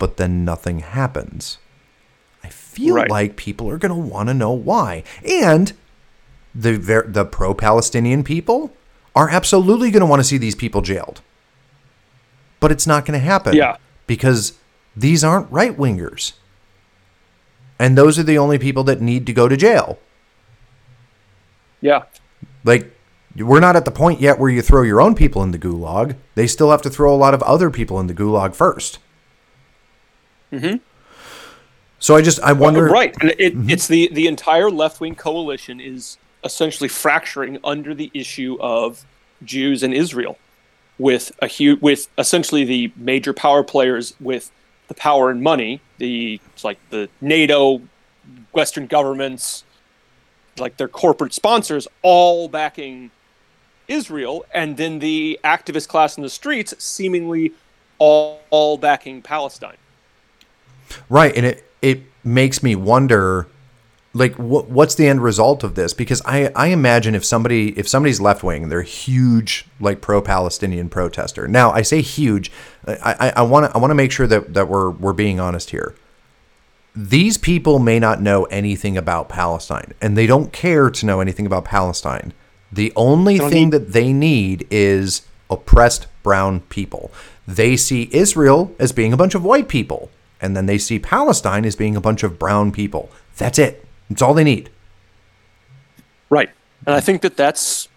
But then nothing happens. I feel Right. like people are going to want to know why. And the ver- the pro-Palestinian people are absolutely going to want to see these people jailed. But it's not going to happen. Yeah. Because these aren't right-wingers. And those are the only people that need to go to jail. Yeah. Like we're not at the point yet where you throw your own people in the gulag. They still have to throw a lot of other people in the gulag first. Mhm. So I just I wonder right, and it, Mm-hmm. it's the the entire left wing coalition is essentially fracturing under the issue of Jews and Israel, with a huge with essentially the major power players with the power and money, the like the NATO, Western governments, like their corporate sponsors, all backing Israel, and then the activist class in the streets seemingly all, all backing Palestine. Right, and it it makes me wonder like what what's the end result of this because I I imagine if somebody if somebody's left wing they're huge like pro Palestinian protester. Now I say huge, I I want to I want to make sure that that we're we're being honest here. These people may not know anything about Palestine and they don't care to know anything about Palestine. The only thing need- that they need is oppressed brown people. They see Israel as being a bunch of white people, and then they see Palestine as being a bunch of brown people. That's it. That's all they need. Right. And I think that that's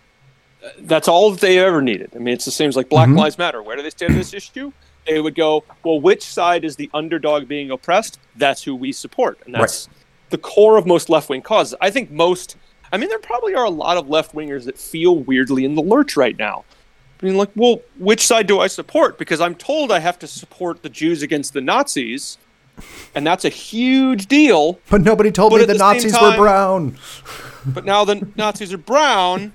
that's all that they ever needed. I mean, it's the same as like Black Mm-hmm. Lives Matter. Where do they stand on this issue? They would go, well, which side is the underdog being oppressed? That's who we support, and that's the core of most left wing causes. I think most. I mean, there probably are a lot of left wingers that feel weirdly in the lurch right now. I mean, like, well, which side do I support? Because I'm told I have to support the Jews against the Nazis, and that's a huge deal. But nobody told But me the, Nazis were brown. but now the Nazis are brown,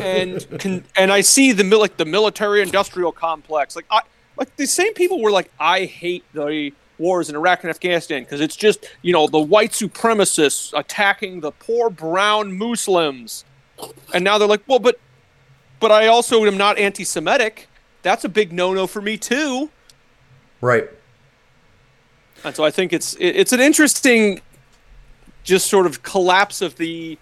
and can, and I see the like the military industrial complex. Like I like the same people were like, I hate the wars in Iraq and Afghanistan because it's just you know the white supremacists attacking the poor brown Muslims, and now they're like, well, but but I also am not anti-Semitic. That's a big no-no for me too. Right. And so I think it's it- it's an interesting, just sort of collapse of the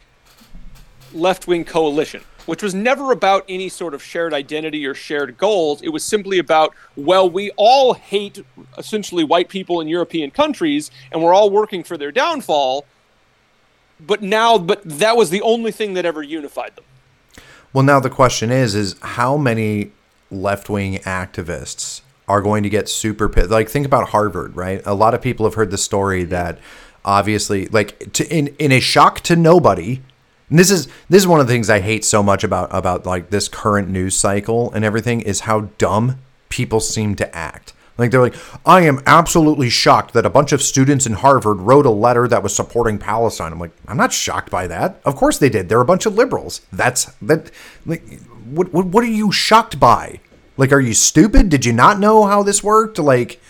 left wing coalition, which was never about any sort of shared identity or shared goals. It was simply about well, we all hate essentially white people in European countries, and we're all working for their downfall. But now, but that was the only thing that ever unified them. Well, now the question is, is how many left-wing activists are going to get super pissed? Like, think about Harvard, right? A lot of people have heard the story that obviously, like, to, in in a shock to nobody. And this is this is one of the things I hate so much about about like this current news cycle and everything is how dumb people seem to act. Like they're like, I am absolutely shocked that a bunch of students in Harvard wrote a letter that was supporting Palestine. I'm like, I'm not shocked by that. Of course they did. They're a bunch of liberals. That's that. Like, what what what are you shocked by? Like, are you stupid? Did you not know how this worked? Like,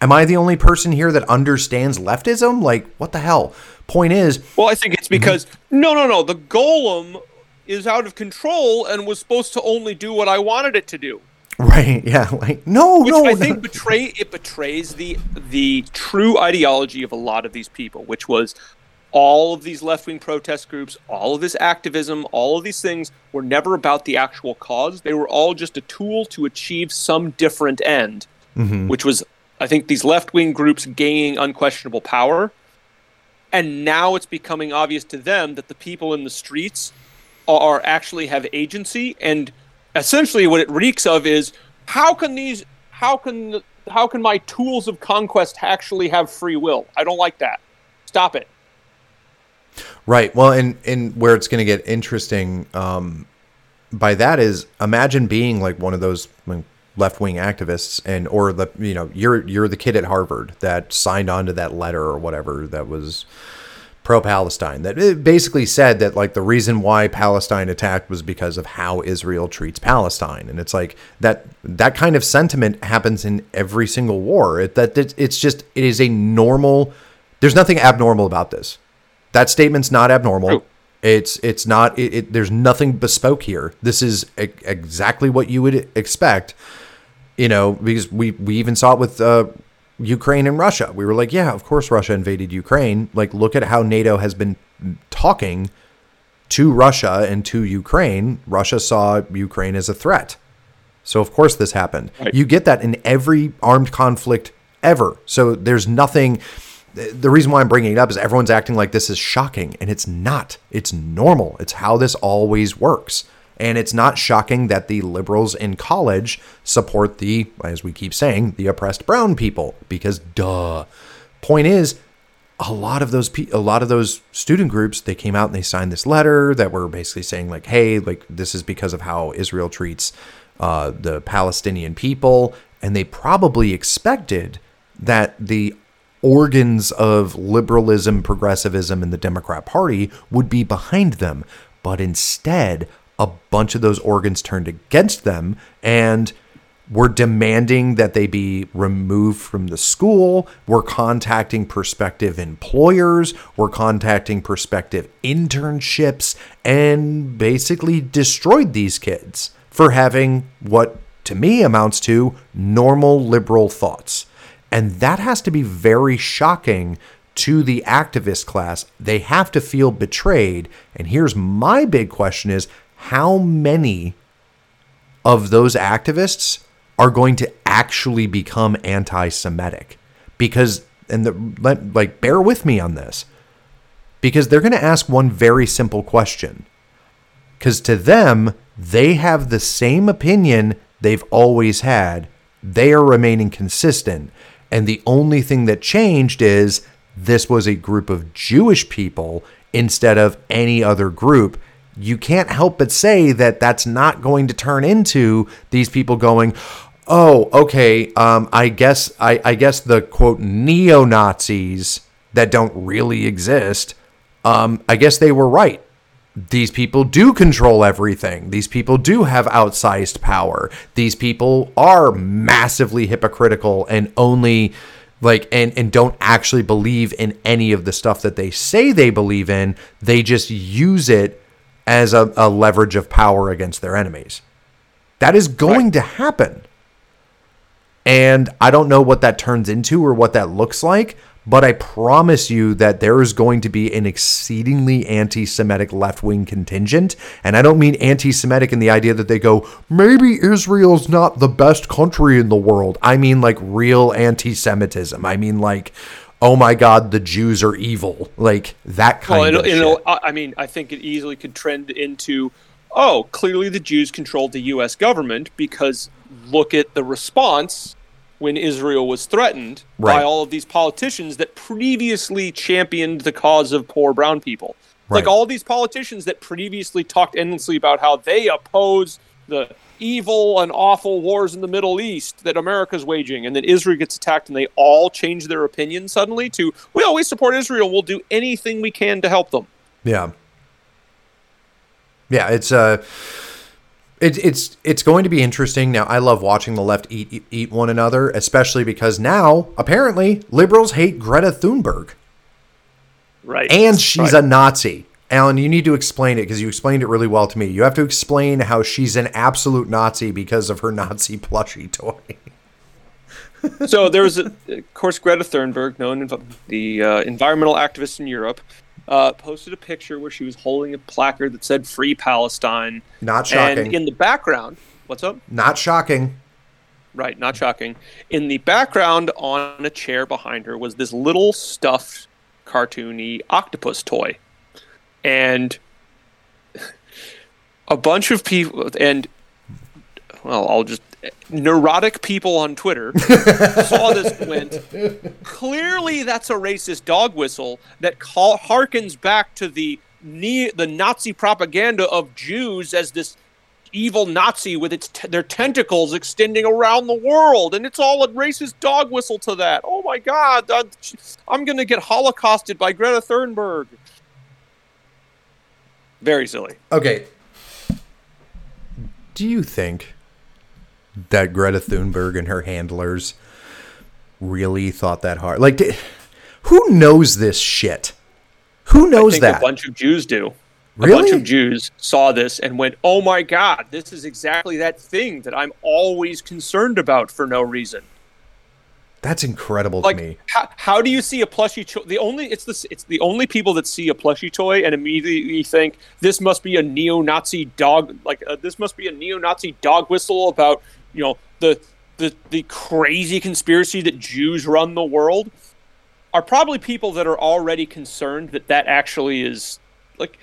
am I the only person here that understands leftism? Like, what the hell? Point is, Well, I think it's because no, no, no. The golem is out of control and was supposed to only do what I wanted it to do. right? Yeah, like, no, which no. I think betray it betrays the the true ideology of a lot of these people, which was all of these left wing protest groups, all of this activism, all of these things were never about the actual cause. They were all just a tool to achieve some different end, mm-hmm. which was I think these left wing groups gaining unquestionable power. And now it's becoming obvious to them that the people in the streets are actually have agency. And essentially what it reeks of is how can these how can how can my tools of conquest actually have free will? I don't like that. Stop it Right. Well, and and where it's going to get interesting um, by that is imagine being like one of those left wing activists, and or the you know you're you're the kid at Harvard that signed on to that letter or whatever that was pro Palestine that it basically said that like the reason why Palestine attacked was because of how Israel treats Palestine, and it's like that that kind of sentiment happens in every single war. It, that it's just it is a normal. There's nothing abnormal about this. That statement's not abnormal. It's it's not it, it there's nothing bespoke here. This is e- exactly what you would expect. You know, because we we even saw it with uh, Ukraine and Russia. We were like, yeah, of course Russia invaded Ukraine. Like look at how NATO has been talking to Russia and to Ukraine. Russia saw Ukraine as a threat. So of course this happened. Right. You get that in every armed conflict ever. So there's nothing the reason why I'm bringing it up is everyone's acting like this is shocking, and it's not. It's normal. It's how this always works. And it's not shocking that the liberals in college support the, as we keep saying, the oppressed brown people, because duh. Point is, a lot of those pe- a lot of those student groups they came out and they signed this letter that were basically saying like hey like this is because of how Israel treats uh, the Palestinian people and they probably expected that the organs of liberalism, progressivism, and the Democrat Party would be behind them. But instead, a bunch of those organs turned against them and were demanding that they be removed from the school. We're contacting prospective employers. We're contacting prospective internships and basically destroyed these kids for having what to me amounts to normal liberal thoughts. And that has to be very shocking to the activist class. They have to feel betrayed. And here's my big question is how many of those activists are going to actually become anti-Semitic? Because and the like bear with me on this. Because they're going to ask one very simple question. Cuz to them, they have the same opinion they've always had. They are remaining consistent. And the only thing that changed is this was a group of Jewish people instead of any other group. You can't help but say that that's not going to turn into these people going, oh, okay, um, I guess I, I guess the quote neo Nazis that don't really exist, um, I guess they were right these people do control everything. These people do have outsized power. These people are massively hypocritical and only like and and don't actually believe in any of the stuff that they say they believe in. They just use it as a, a leverage of power against their enemies. That is going right. to happen. And I don't know what that turns into or what that looks like, but I promise you that there is going to be an exceedingly anti Semitic left wing contingent. And I don't mean anti Semitic in the idea that they go, maybe Israel's not the best country in the world. I mean like real anti Semitism. I mean like, oh my God, the Jews are evil. Like that kind well, of shit. I mean, I think it easily could trend into, oh, clearly the Jews controlled the U.S. government because look at the response when Israel was threatened right. by all of these politicians that previously championed the cause of poor brown people. Right. Like all these politicians that previously talked endlessly about how they oppose the evil and awful wars in the Middle East that America's waging, and then Israel gets attacked, and they all change their opinion suddenly to we always support Israel. We'll do anything we can to help them. Yeah. Yeah, it's uh it, it's it's going to be interesting. Now, I love watching the left eat, eat, eat one another, especially because now apparently liberals hate Greta Thunberg, right? And she's right. a Nazi. Alan, you need to explain it because you explained it really well to me. You have to explain how she's an absolute Nazi because of her Nazi plushie toy. so there was, a, of course, Greta Thunberg, known the uh, environmental activist in Europe, uh, posted a picture where she was holding a placard that said "Free Palestine." Not shocking. And in the background, what's up? Not shocking. Right, not shocking. In the background, on a chair behind her, was this little stuffed, cartoony octopus toy, and a bunch of people. And well, I'll just neurotic people on Twitter saw this and went, clearly that's a racist dog whistle that call, harkens back to the ne- the Nazi propaganda of Jews as this evil Nazi with its t- their tentacles extending around the world, and it's all a racist dog whistle to that. Oh my God, I'm going to get holocausted by Greta Thunberg. Very silly. Okay. Do you think that Greta Thunberg and her handlers really thought that hard. Like, who knows this shit? Who knows that? A bunch of Jews do. a bunch of Jews saw this and went, "Oh my God, this is exactly that thing that I'm always concerned about for no reason." That's incredible Like, to me. how, how do you see a plushie toy? The only it's the it's the only people that see a plushie toy and immediately think this must be a neo-Nazi dog. Like uh, this must be a neo-Nazi dog whistle about you know the the the crazy conspiracy that Jews run the world. Are probably people that are already concerned that that actually is like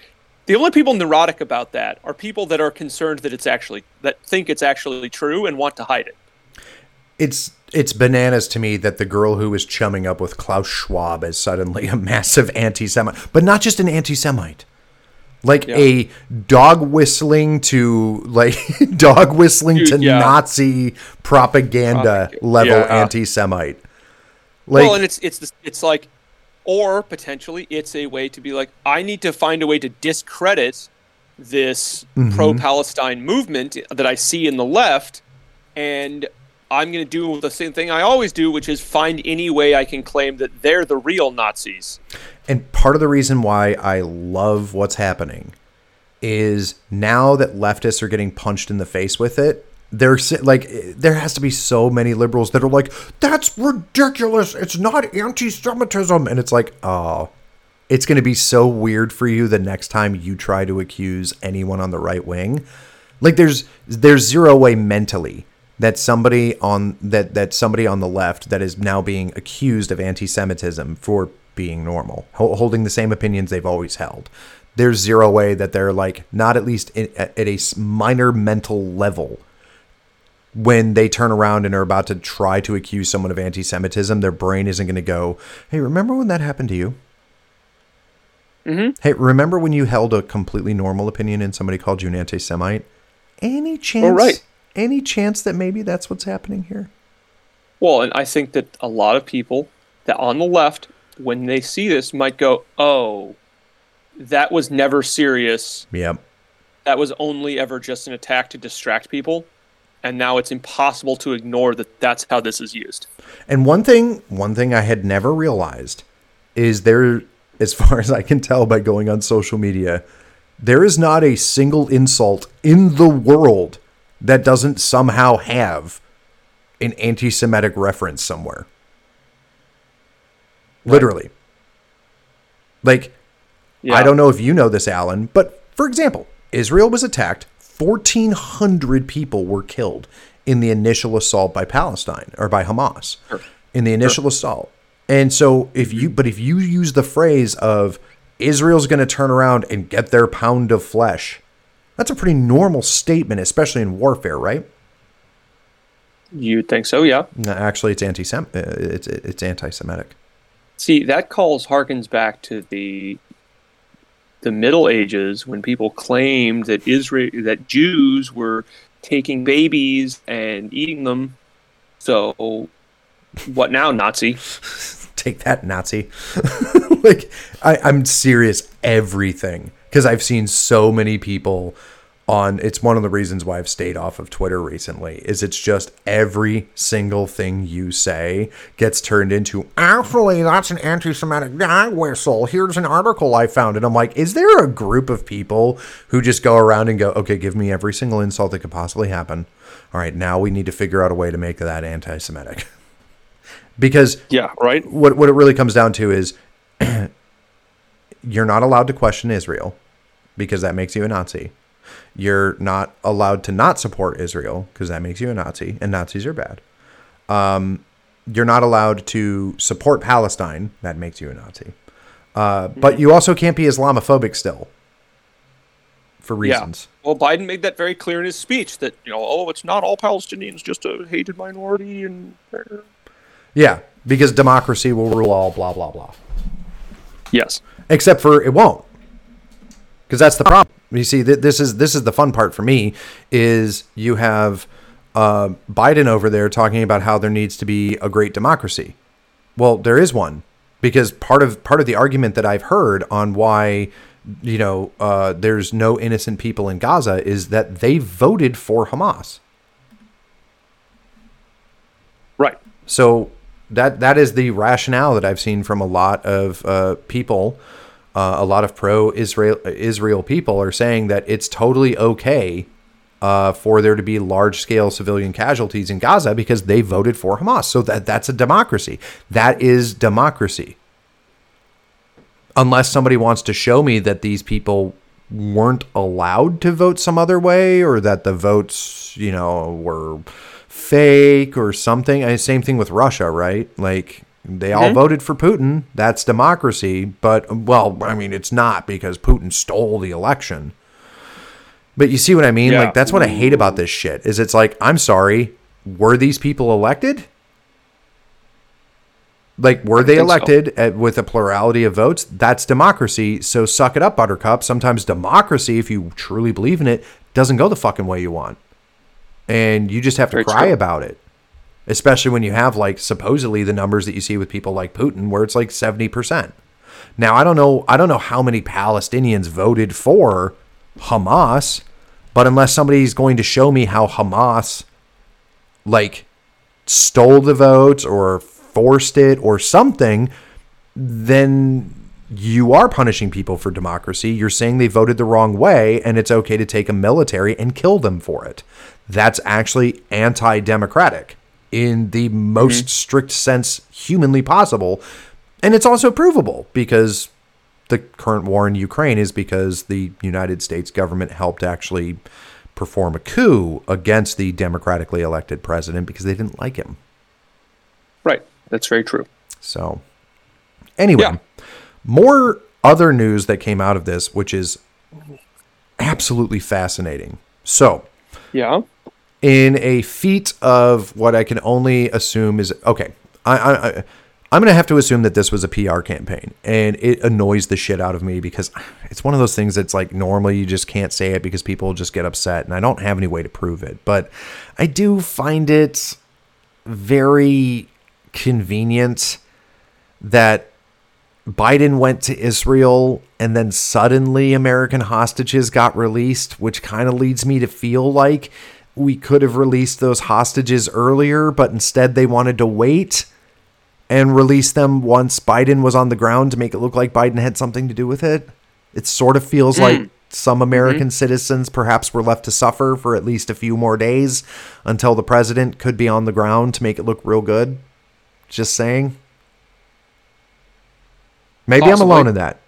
the only people neurotic about that are people that are concerned that it's actually that think it's actually true and want to hide it. It's it's bananas to me that the girl who was chumming up with Klaus Schwab is suddenly a massive anti-Semite, but not just an anti-Semite. Like Yeah. a dog whistling to like dog whistling Dude, to yeah. Nazi propaganda Propag- level yeah. anti-Semite. Like well, and it's it's it's like, or potentially it's a way to be like, I need to find a way to discredit this Mm-hmm. pro-Palestine movement that I see in the left, and I'm going to do the same thing I always do, which is find any way I can claim that they're the real Nazis. And part of the reason why I love what's happening is now that leftists are getting punched in the face with it, there's like there has to be so many liberals that are like, that's ridiculous. It's not anti-Semitism, and it's like, oh, it's going to be so weird for you the next time you try to accuse anyone on the right wing. Like there's there's zero way mentally that somebody on that that somebody on the left that is now being accused of anti-Semitism for being normal, holding the same opinions they've always held. There's zero way that they're like not at least in, at, at a minor mental level when they turn around and are about to try to accuse someone of anti-Semitism, their brain isn't going to go, "Hey, remember when that happened to you?" Mm-hmm. Hey, remember when you held a completely normal opinion and somebody called you an anti-Semite? Any chance? right. Any chance that maybe that's what's happening here? Well, and I think that a lot of people that on the left, when they see this, might go, "Oh, that was never serious. Yep. that was only ever just an attack to distract people and now it's impossible to ignore that that's how this is used And one thing, one thing I had never realized is there, as far as I can tell by going on social media, there is not a single insult in the world that doesn't somehow have an anti-Semitic reference somewhere. Literally. Like, yeah I don't know if you know this, Alan, but for example, Israel was attacked. 1,400 people were killed in the initial assault by Palestine or by Hamas. In the initial assault. And so if you but if you use the phrase of Israel's going to turn around and get their pound of flesh, that's a pretty normal statement, especially in warfare, right? you think so yeah No, Actually, it's anti uh, it's it's anti-Semitic. See that calls harkens back to the the middle ages when people claimed that israel that jews were taking babies and eating them. So what now nazi? Take that nazi. Like I, i'm serious everything. Because i've seen so many people on it's one of the reasons why i've stayed off of twitter recently is it's just every single thing you say gets turned into actually that's an anti-semitic dog whistle. Here's an article i found. And i'm like is there a group of people who just go around and go okay give me every single insult that could possibly happen. All right now we need to figure out a way to make that anti-semitic because yeah right? what what it really comes down to is you're not allowed to question Israel because that makes you a Nazi. You're not allowed to not support Israel because that makes you a Nazi, and Nazis are bad. Um, you're not allowed to support Palestine. That makes you a Nazi. Uh, but you also can't be Islamophobic still for reasons. Yeah. Well, Biden made that very clear in his speech that you know, oh, it's not all Palestinians, just a hated minority, and Yeah, because democracy will rule all. Blah blah blah. yes, except for it won't because that's the problem you see th- this is this is the fun part for me is you have uh, biden over there talking about how there needs to be a great democracy. Well there is one because part of part of the argument that i've heard on why you know uh, there's no innocent people in gaza is that they voted for hamas. Right. so that that is the rationale that I've seen from a lot of uh, people uh, a lot of pro Israel Israel people are saying that it's totally okay uh, for there to be large scale civilian casualties in Gaza because they voted for Hamas. So that that's a democracy. That is democracy. Unless somebody wants to show me that these people weren't allowed to vote some other way or that the votes, you know, were fake or something. And same thing with Russia, right? Like they all mm-hmm. voted for Putin. That's democracy. But, well, I mean, it's not because Putin stole the election. But you see what I mean? Yeah. Like, that's what I hate about this shit is it's like, I'm sorry, were these people elected? Like, were they elected so. at, with a plurality of votes? That's democracy. So suck it up, Buttercup. Sometimes democracy, if you truly believe in it, doesn't go the fucking way you want. And you just have to Very cry true. about it especially when you have like supposedly the numbers that you see with people like Putin where it's like 70%. Now, I don't know I don't know how many Palestinians voted for Hamas, but unless somebody's going to show me how Hamas like stole the votes or forced it or something, then you are punishing people for democracy. You're saying they voted the wrong way and it's okay to take a military and kill them for it. That's actually anti democratic in the most mm-hmm. strict sense humanly possible. And it's also provable because the current war in Ukraine is because the United States government helped actually perform a coup against the democratically elected president because they didn't like him. Right. That's very true. So, anyway, yeah. more other news that came out of this, which is absolutely fascinating. So, yeah in a feat of what I can only assume is okay. I, I, I I'm going to have to assume that this was a PR campaign, and it annoys the shit out of me because it's one of those things that's like normally you just can't say it because people just get upset, and I don't have any way to prove it. But I do find it very convenient that Biden went to Israel and then suddenly American hostages got released, which kind of leads me to feel like we could have released those hostages earlier, but instead they wanted to wait and release them once Biden was on the ground to make it look like Biden had something to do with it. It sort of feels mm. like some American mm-hmm. citizens perhaps were left to suffer for at least a few more days until the president could be on the ground to make it look real good. Just saying. Maybe Possibly. I'm alone in that.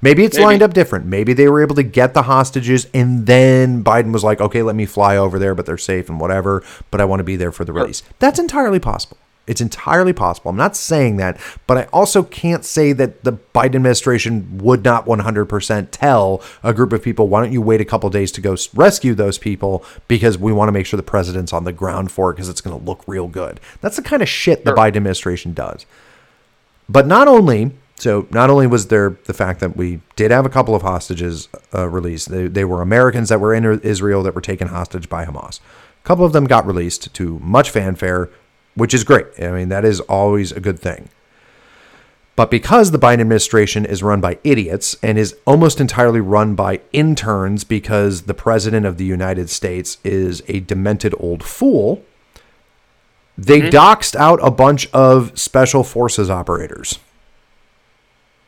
Maybe it's Maybe. lined up different. Maybe they were able to get the hostages and then Biden was like, okay, let me fly over there, but they're safe and whatever, but I want to be there for the release. Sure. That's entirely possible. It's entirely possible. I'm not saying that, but I also can't say that the Biden administration would not 100% tell a group of people, why don't you wait a couple days to go rescue those people because we want to make sure the president's on the ground for it because it's going to look real good. That's the kind of shit the Biden administration does. But not only so not only was there the fact that we did have a couple of hostages uh, released, they, they were Americans that were in Israel that were taken hostage by Hamas. A couple of them got released to much fanfare, which is great. I mean, that is always a good thing. But because the Biden administration is run by idiots and is almost entirely run by interns because the president of the United States is a demented old fool, they mm-hmm. doxed out a bunch of special forces operators.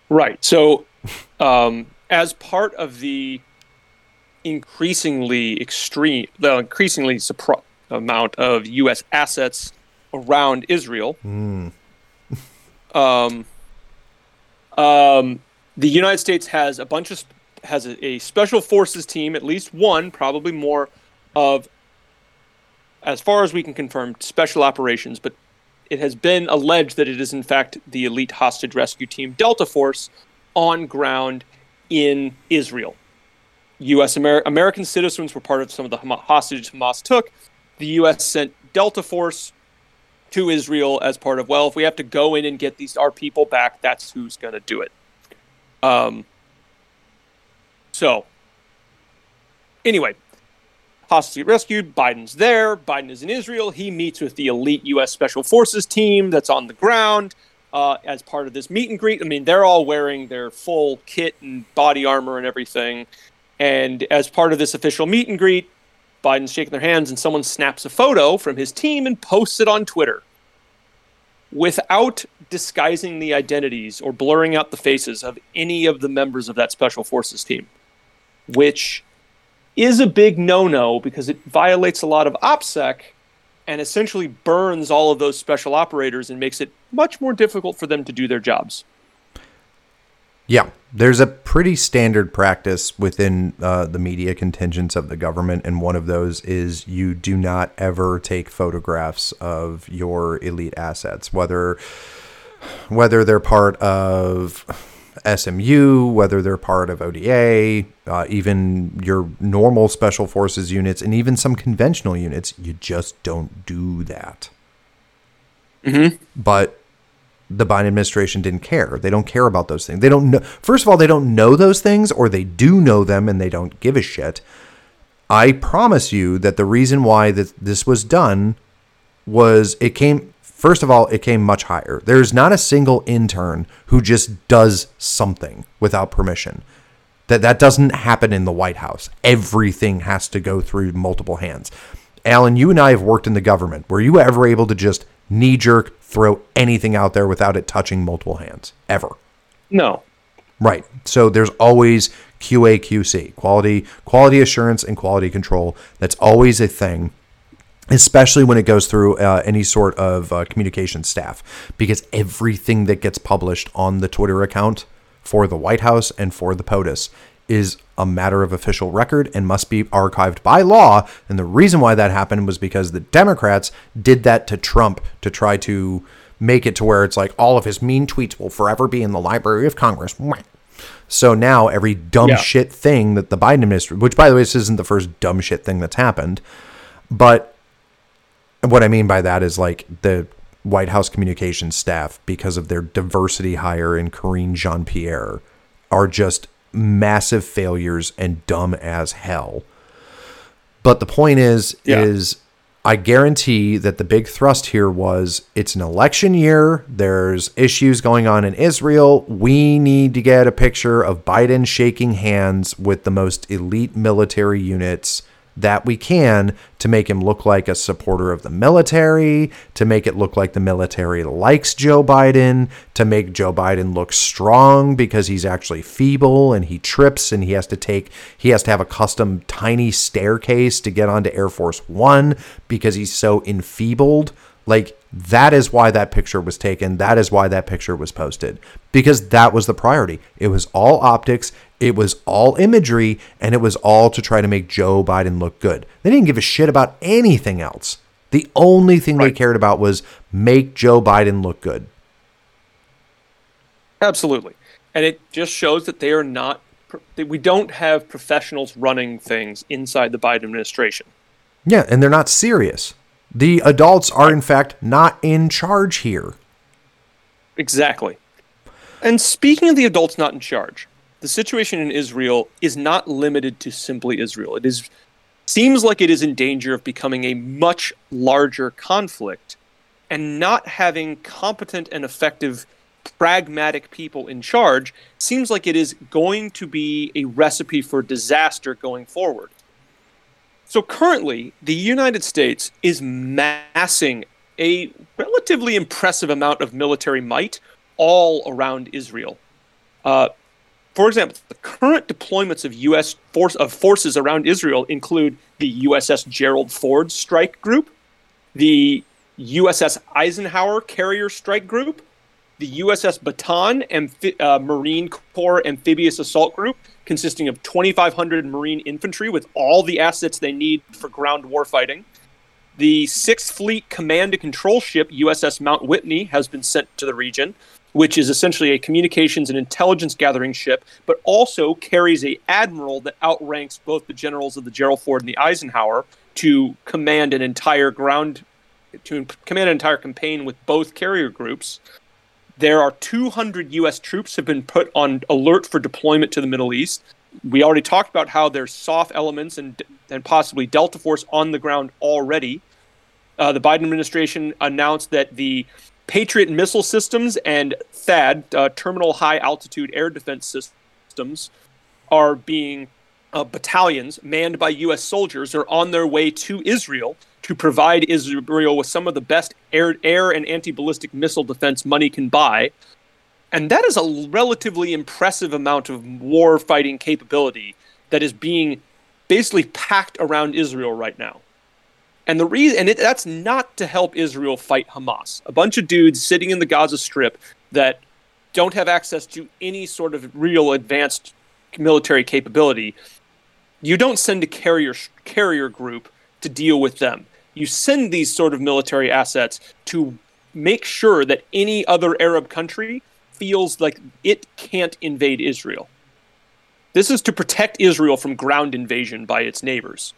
Right. So, um, as part of the increasingly extreme, the increasingly supr- amount of U.S. assets around Israel, mm. um, um, the United States has a bunch of has a, a special forces team, at least one, probably more, of as far as we can confirm, special operations, but it has been alleged that it is in fact the elite hostage rescue team Delta Force on ground in Israel. U.S. Amer- American citizens were part of some of the hostages Hamas took. The U.S. sent Delta Force to Israel as part of well, if we have to go in and get these our people back, that's who's going to do it. Um. So, anyway, hostage rescued. Biden's there. Biden is in Israel. He meets with the elite U.S. Special Forces team that's on the ground uh, as part of this meet and greet. I mean, they're all wearing their full kit and body armor and everything. And as part of this official meet and greet, Biden's shaking their hands, and someone snaps a photo from his team and posts it on Twitter. without disguising the identities or blurring out the faces of any of the members of that special forces team, which is a big no-no because it violates a lot of OPSEC and essentially burns all of those special operators and makes it much more difficult for them to do their jobs. Yeah, there's a pretty standard practice within uh, the media contingents of the government, and one of those is you do not ever take photographs of your elite assets, whether whether they're part of SMU, whether they're part of ODA, uh, even your normal special forces units, and even some conventional units. You just don't do that. Mm-hmm. But the Biden administration didn't care. They don't care about those things. They don't know. First of all, they don't know those things, or they do know them and they don't give a shit. I promise you that the reason why that this was done was it came. First of all, it came much higher. There's not a single intern who just does something without permission. That that doesn't happen in the White House. Everything has to go through multiple hands. Alan, you and I have worked in the government. Were you ever able to just knee jerk throw anything out there without it touching multiple hands ever. No. Right. So there's always QA QC, quality quality assurance and quality control. That's always a thing. Especially when it goes through uh, any sort of uh, communication staff, because everything that gets published on the Twitter account for the White House and for the POTUS is a matter of official record and must be archived by law. And the reason why that happened was because the Democrats did that to Trump to try to make it to where it's like all of his mean tweets will forever be in the Library of Congress. So now every dumb yeah. shit thing that the Biden administration, which by the way, this isn't the first dumb shit thing that's happened, but what I mean by that is like the White House communications staff, because of their diversity hire in Karine Jean Pierre, are just massive failures and dumb as hell. But the point is, yeah. is I guarantee that the big thrust here was it's an election year. There's issues going on in Israel. We need to get a picture of Biden shaking hands with the most elite military units that we can to make him look like a supporter of the military, to make it look like the military likes Joe Biden, to make Joe Biden look strong because he's actually feeble and he trips and he has to take he has to have a custom tiny staircase to get onto Air Force 1 because he's so enfeebled. Like that is why that picture was taken. That is why that picture was posted because that was the priority. It was all optics, it was all imagery, and it was all to try to make Joe Biden look good. They didn't give a shit about anything else. The only thing right. they cared about was make Joe Biden look good. Absolutely. And it just shows that they are not that we don't have professionals running things inside the Biden administration. Yeah, and they're not serious. The adults are, in fact, not in charge here. Exactly. And speaking of the adults not in charge, the situation in Israel is not limited to simply Israel. It is seems like it is in danger of becoming a much larger conflict and not having competent and effective pragmatic people in charge seems like it is going to be a recipe for disaster going forward. So currently, the United States is massing a relatively impressive amount of military might all around Israel. Uh, for example, the current deployments of U.S. force of forces around Israel include the USS Gerald Ford Strike Group, the USS Eisenhower Carrier Strike Group, the USS Bataan Amphi- uh, Marine Corps Amphibious Assault Group, consisting of 2,500 Marine infantry with all the assets they need for ground warfighting. The Sixth Fleet Command and Control ship USS Mount Whitney has been sent to the region, which is essentially a communications and intelligence gathering ship, but also carries a admiral that outranks both the generals of the Gerald Ford and the Eisenhower to command an entire ground to command an entire campaign with both carrier groups. There are 200 U.S. troops have been put on alert for deployment to the Middle East. We already talked about how there's soft elements and and possibly Delta Force on the ground already. Uh, the Biden administration announced that the Patriot missile systems and THAAD, uh, Terminal High Altitude Air Defense Systems, are being uh, battalions manned by U.S. soldiers are on their way to Israel to provide Israel with some of the best air, air and anti ballistic missile defense money can buy. And that is a relatively impressive amount of war fighting capability that is being basically packed around Israel right now. And the reason, and it, that's not to help Israel fight Hamas. A bunch of dudes sitting in the Gaza Strip that don't have access to any sort of real advanced military capability. You don't send a carrier carrier group to deal with them you send these sort of military assets to make sure that any other Arab country feels like it can't invade Israel. This is to protect Israel from ground invasion by its neighbors.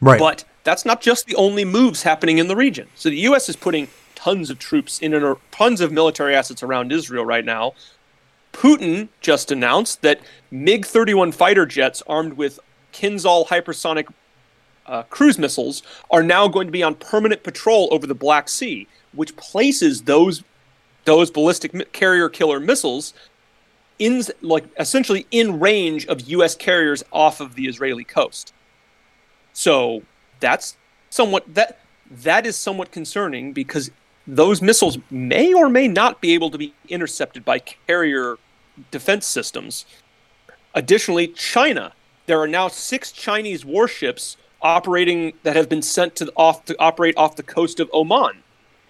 Right. But that's not just the only moves happening in the region. So the U.S. is putting tons of troops in and tons of military assets around Israel right now. Putin just announced that MiG 31 fighter jets armed with Kinzhal hypersonic uh, cruise missiles are now going to be on permanent patrol over the Black Sea, which places those those ballistic carrier killer missiles in like essentially in range of U.S. carriers off of the Israeli coast. So that's somewhat that that is somewhat concerning because those missiles may or may not be able to be intercepted by carrier defense systems. Additionally, China. There are now six Chinese warships operating that have been sent to off to operate off the coast of Oman.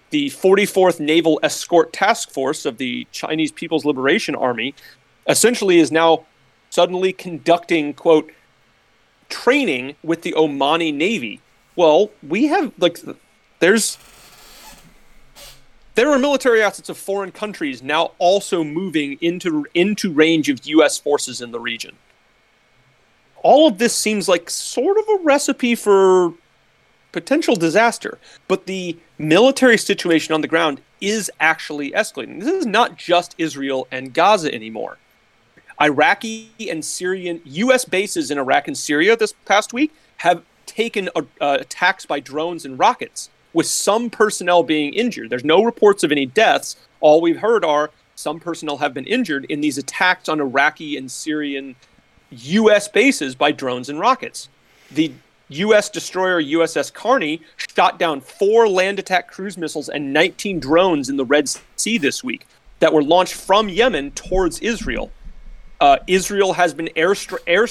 The 44th Naval Escort Task Force of the Chinese People's Liberation Army essentially is now suddenly conducting quote training with the Omani Navy. Well, we have like there's there are military assets of foreign countries now also moving into into range of US forces in the region all of this seems like sort of a recipe for potential disaster. But the military situation on the ground is actually escalating. This is not just Israel and Gaza anymore. Iraqi and Syrian U.S. bases in Iraq and Syria this past week have taken uh, attacks by drones and rockets, with some personnel being injured. There's no reports of any deaths. All we've heard are some personnel have been injured in these attacks on Iraqi and Syrian U.S. bases by drones and rockets. The U.S. destroyer USS Carney shot down four land attack cruise missiles and 19 drones in the Red Sea this week that were launched from Yemen towards Israel. Uh, Israel has been air, air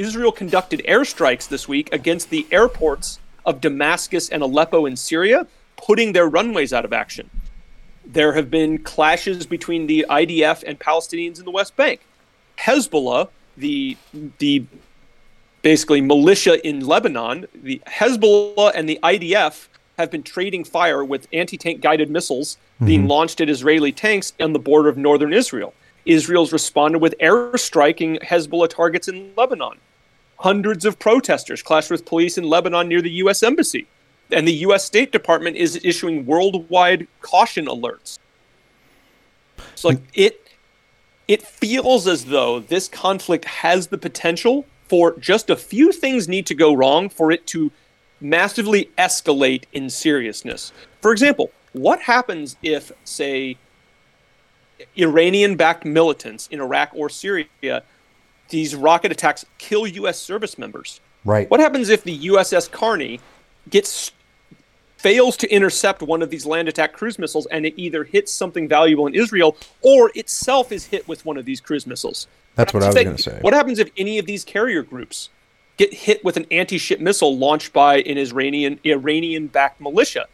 Israel conducted airstrikes this week against the airports of Damascus and Aleppo in Syria, putting their runways out of action. There have been clashes between the IDF and Palestinians in the West Bank. Hezbollah the the basically militia in Lebanon, the Hezbollah and the IDF have been trading fire with anti-tank guided missiles mm-hmm. being launched at Israeli tanks on the border of northern Israel. Israel's responded with airstriking Hezbollah targets in Lebanon. Hundreds of protesters clashed with police in Lebanon near the U.S. embassy, and the U.S. State Department is issuing worldwide caution alerts. So, like it it feels as though this conflict has the potential for just a few things need to go wrong for it to massively escalate in seriousness. For example, what happens if, say, Iranian backed militants in Iraq or Syria, these rocket attacks kill U.S. service members? Right. What happens if the USS Carney gets fails to intercept one of these land attack cruise missiles and it either hits something valuable in Israel or itself is hit with one of these cruise missiles. That's what I was going to say. What happens if any of these carrier groups get hit with an anti-ship missile launched by an Iranian Iranian-backed militia?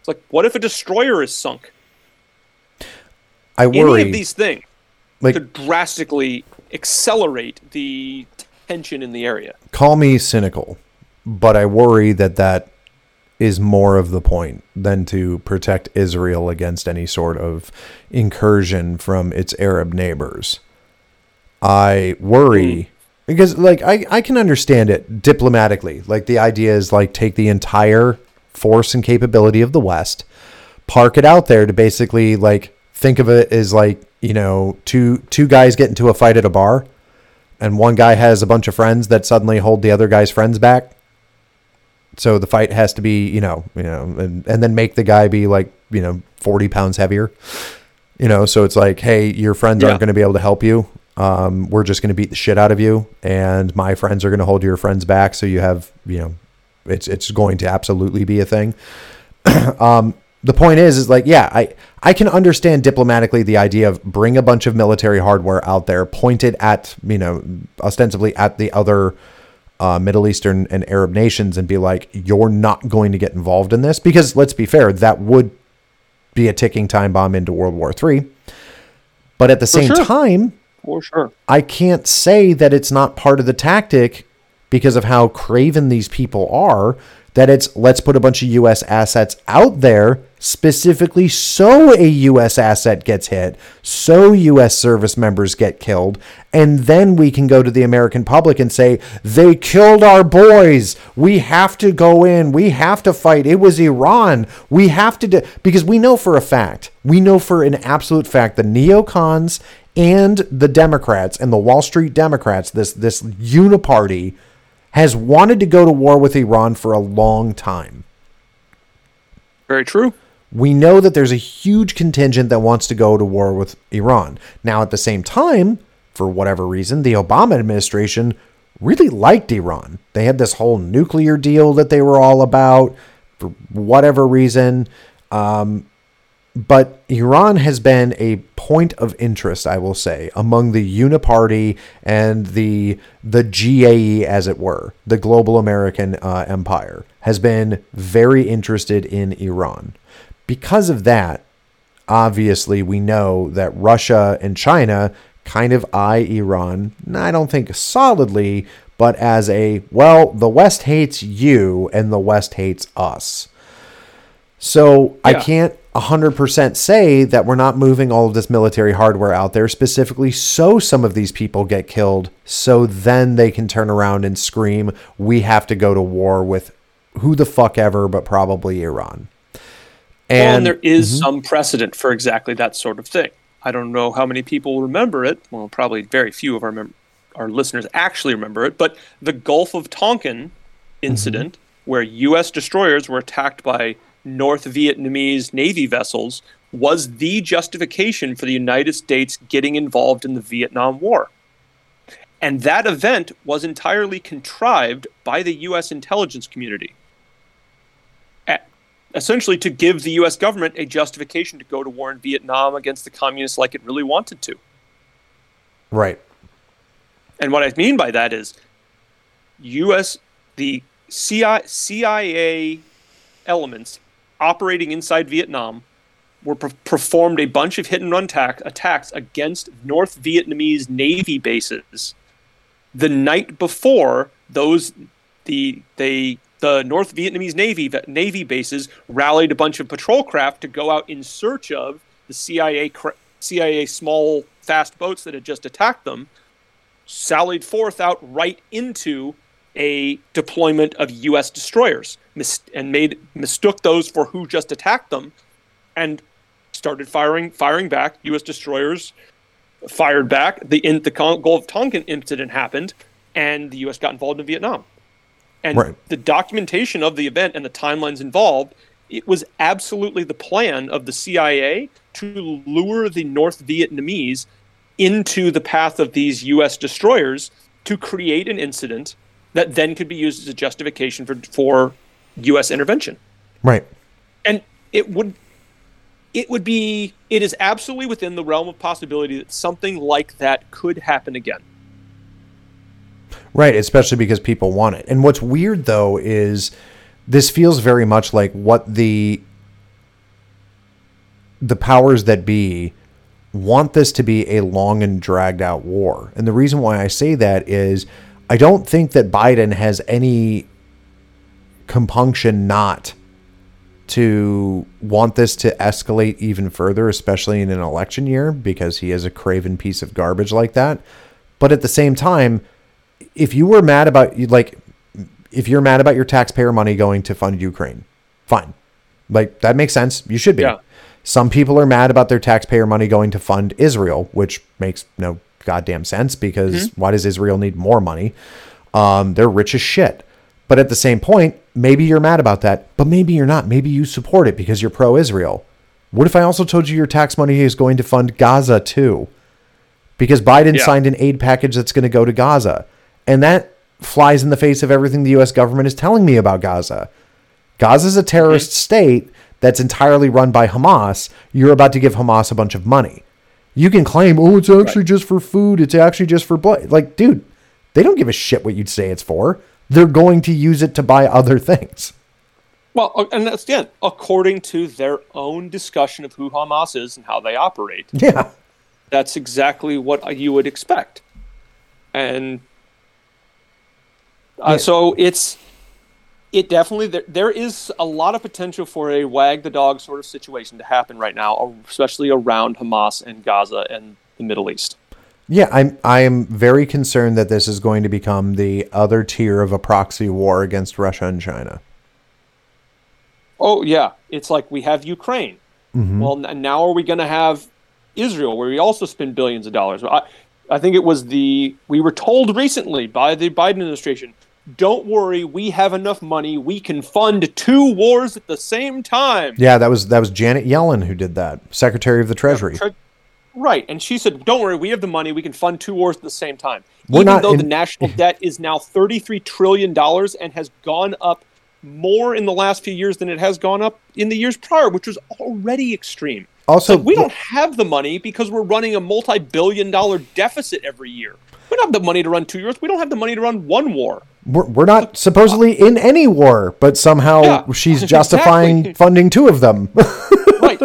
It's like what if a destroyer is sunk? I worry. Any of these things like, could drastically accelerate the tension in the area. Call me cynical, but I worry that that is more of the point than to protect Israel against any sort of incursion from its Arab neighbors. I worry hmm. because like I, I can understand it diplomatically. Like the idea is like take the entire force and capability of the West, park it out there to basically like think of it as like, you know, two two guys get into a fight at a bar and one guy has a bunch of friends that suddenly hold the other guy's friends back so the fight has to be, you know, you know, and, and then make the guy be like, you know, 40 pounds heavier. You know, so it's like, hey, your friends yeah. aren't going to be able to help you. um, we're just going to beat the shit out of you, and my friends are going to hold your friends back. So you have, you know, it's it's going to absolutely be a thing. um, the point is, is like, yeah, I I can understand diplomatically the idea of bring a bunch of military hardware out there, pointed at, you know, ostensibly at the other uh, Middle Eastern and Arab nations, and be like, you're not going to get involved in this because let's be fair, that would be a ticking time bomb into World War III. But at the same sure. time, For sure. I can't say that it's not part of the tactic because of how craven these people are. That it's let's put a bunch of U.S. assets out there specifically so a U.S. asset gets hit, so U.S. service members get killed, and then we can go to the American public and say, they killed our boys. We have to go in. We have to fight. It was Iran. We have to do, because we know for a fact, we know for an absolute fact, the neocons and the Democrats and the Wall Street Democrats, this, this uniparty, has wanted to go to war with Iran for a long time. Very true. We know that there's a huge contingent that wants to go to war with Iran. Now, at the same time, for whatever reason, the Obama administration really liked Iran. They had this whole nuclear deal that they were all about for whatever reason. Um, but Iran has been a point of interest, I will say, among the Uniparty and the the GAE, as it were, the global American uh, empire, has been very interested in Iran. Because of that, obviously, we know that Russia and China kind of eye Iran. I don't think solidly, but as a well, the West hates you and the West hates us. So I can't 100% say that we're not moving all of this military hardware out there specifically so some of these people get killed so then they can turn around and scream we have to go to war with who the fuck ever but probably Iran. And, well, and there mm-hmm. some precedent for exactly that sort of thing. I don't know how many people remember it. Well, probably very few of our mem- our listeners actually remember it. But the Gulf of Tonkin incident, where U.S. destroyers were attacked by North Vietnamese Navy vessels, was the justification for the United States getting involved in the Vietnam War. And that event was entirely contrived by the U.S. intelligence community essentially to give the US government a justification to go to war in Vietnam against the communists like it really wanted to. Right. And what I mean by that is US the CIA, CIA elements operating inside Vietnam were per- performed a bunch of hit and run tac- attacks against North Vietnamese Navy bases the night before those the they the North Vietnamese Navy Navy bases rallied a bunch of patrol craft to go out in search of the CIA CIA small fast boats that had just attacked them, sallied forth out right into a deployment of U.S. destroyers mis- and made mistook those for who just attacked them, and started firing firing back. U.S. destroyers fired back. The in the Gulf of Tonkin incident happened, and the U.S. got involved in Vietnam. And Right. the documentation of the event and the timelines involved, it was absolutely the plan of the CIA to lure the North Vietnamese into the path of these U.S. destroyers to create an incident that then could be used as a justification for, for U.S. intervention. Right. And it would it would be it is absolutely within the realm of possibility that something like that could happen again. Right, especially because people want it. And what's weird though is this feels very much like what the the powers that be want this to be a long and dragged out war. And the reason why I say that is I don't think that Biden has any compunction not to want this to escalate even further, especially in an election year, because he is a craven piece of garbage like that. But at the same time, if you were mad about like if you're mad about your taxpayer money going to fund Ukraine, fine. Like that makes sense. You should be. Yeah. Some people are mad about their taxpayer money going to fund Israel, which makes no goddamn sense because why does Israel need more money? Um, they're rich as shit. But at the same point, maybe you're mad about that, but maybe you're not. Maybe you support it because you're pro Israel. What if I also told you your tax money is going to fund Gaza too? because Biden Yeah. signed an aid package that's going to go to Gaza. And that flies in the face of everything the US government is telling me about Gaza. Gaza is a terrorist mm-hmm. state that's entirely run by Hamas. You're about to give Hamas a bunch of money. You can claim, oh, it's actually just for food. It's actually just for blood. Like, dude, they don't give a shit what you'd say it's for. They're going to use it to buy other things. Well, uh, and that's again according to their own discussion of who Hamas is and how they operate. Yeah. That's exactly what you would expect, and uh, Yeah. so it's it definitely there, there is a lot of potential for a wag the dog sort of situation to happen right now, especially around Hamas and Gaza and the Middle East. Yeah, I'm I am very concerned that this is going to become the other tier of a proxy war against Russia and China. Oh yeah, it's like we have Ukraine. Mm-hmm. Well, n- now are we going to have Israel, where we also spend billions of dollars? I, I think it was the we were told recently by the Biden administration. Don't worry, we have enough money. We can fund two wars at the same time. Yeah, that was that was Janet Yellen who did that, Secretary of the Treasury. Tre- Right, and she said, "Don't worry, we have the money. We can fund two wars at the same time." We're Even though in- the national debt is now thirty-three trillion dollars and has gone up more in the last few years than it has gone up in the years prior, which was already extreme. Also, Like, we don't have the money because we're running a multi-billion-dollar deficit every year. We don't have the money to run two wars. We don't have the money to run one war. we're, we're not supposedly in any war, but somehow Yeah, she's justifying exactly. funding two of them.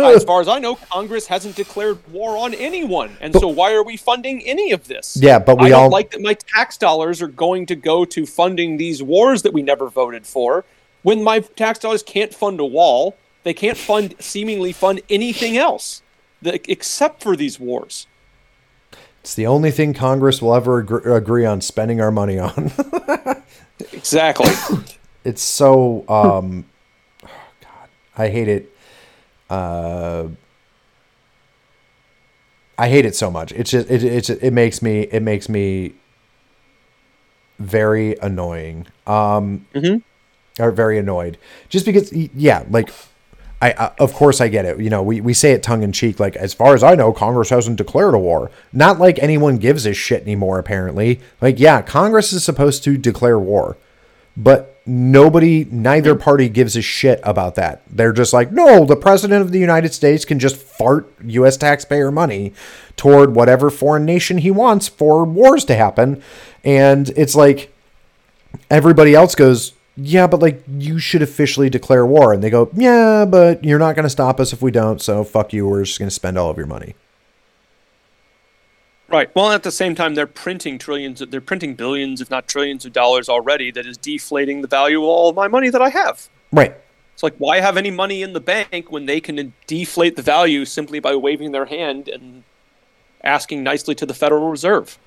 As far as I know, Congress hasn't declared war on anyone, and so why are we funding any of this? Yeah, but we I don't all- like that my tax dollars are going to go to funding these wars that we never voted for. When my tax dollars can't fund a wall, they can't fund seemingly fund anything else, that, except for these wars. it's the only thing Congress will ever agree, agree on spending our money on. Exactly. it's so um oh god i hate it uh i hate it so much it's just it it's it makes me it makes me very annoying um or very annoyed just because yeah like I, I of course I get it. You know, we, we say it tongue in cheek, like as far as I know, Congress hasn't declared a war. Not like anyone gives a shit anymore. Apparently, like yeah, Congress is supposed to declare war, but nobody, neither party gives a shit about that. They're just like, no, the president of the United States can just fart U.S. taxpayer money toward whatever foreign nation he wants for wars to happen, and it's like everybody else goes, yeah, but like you should officially declare war. And they go, yeah, but you're not going to stop us if we don't. So fuck you. We're just going to spend all of your money. Right. Well, at the same time, they're printing trillions, they're printing billions, if not trillions of dollars already that is deflating the value of all of my money that I have. Right. It's like, why have any money in the bank when they can deflate the value simply by waving their hand and asking nicely to the Federal Reserve?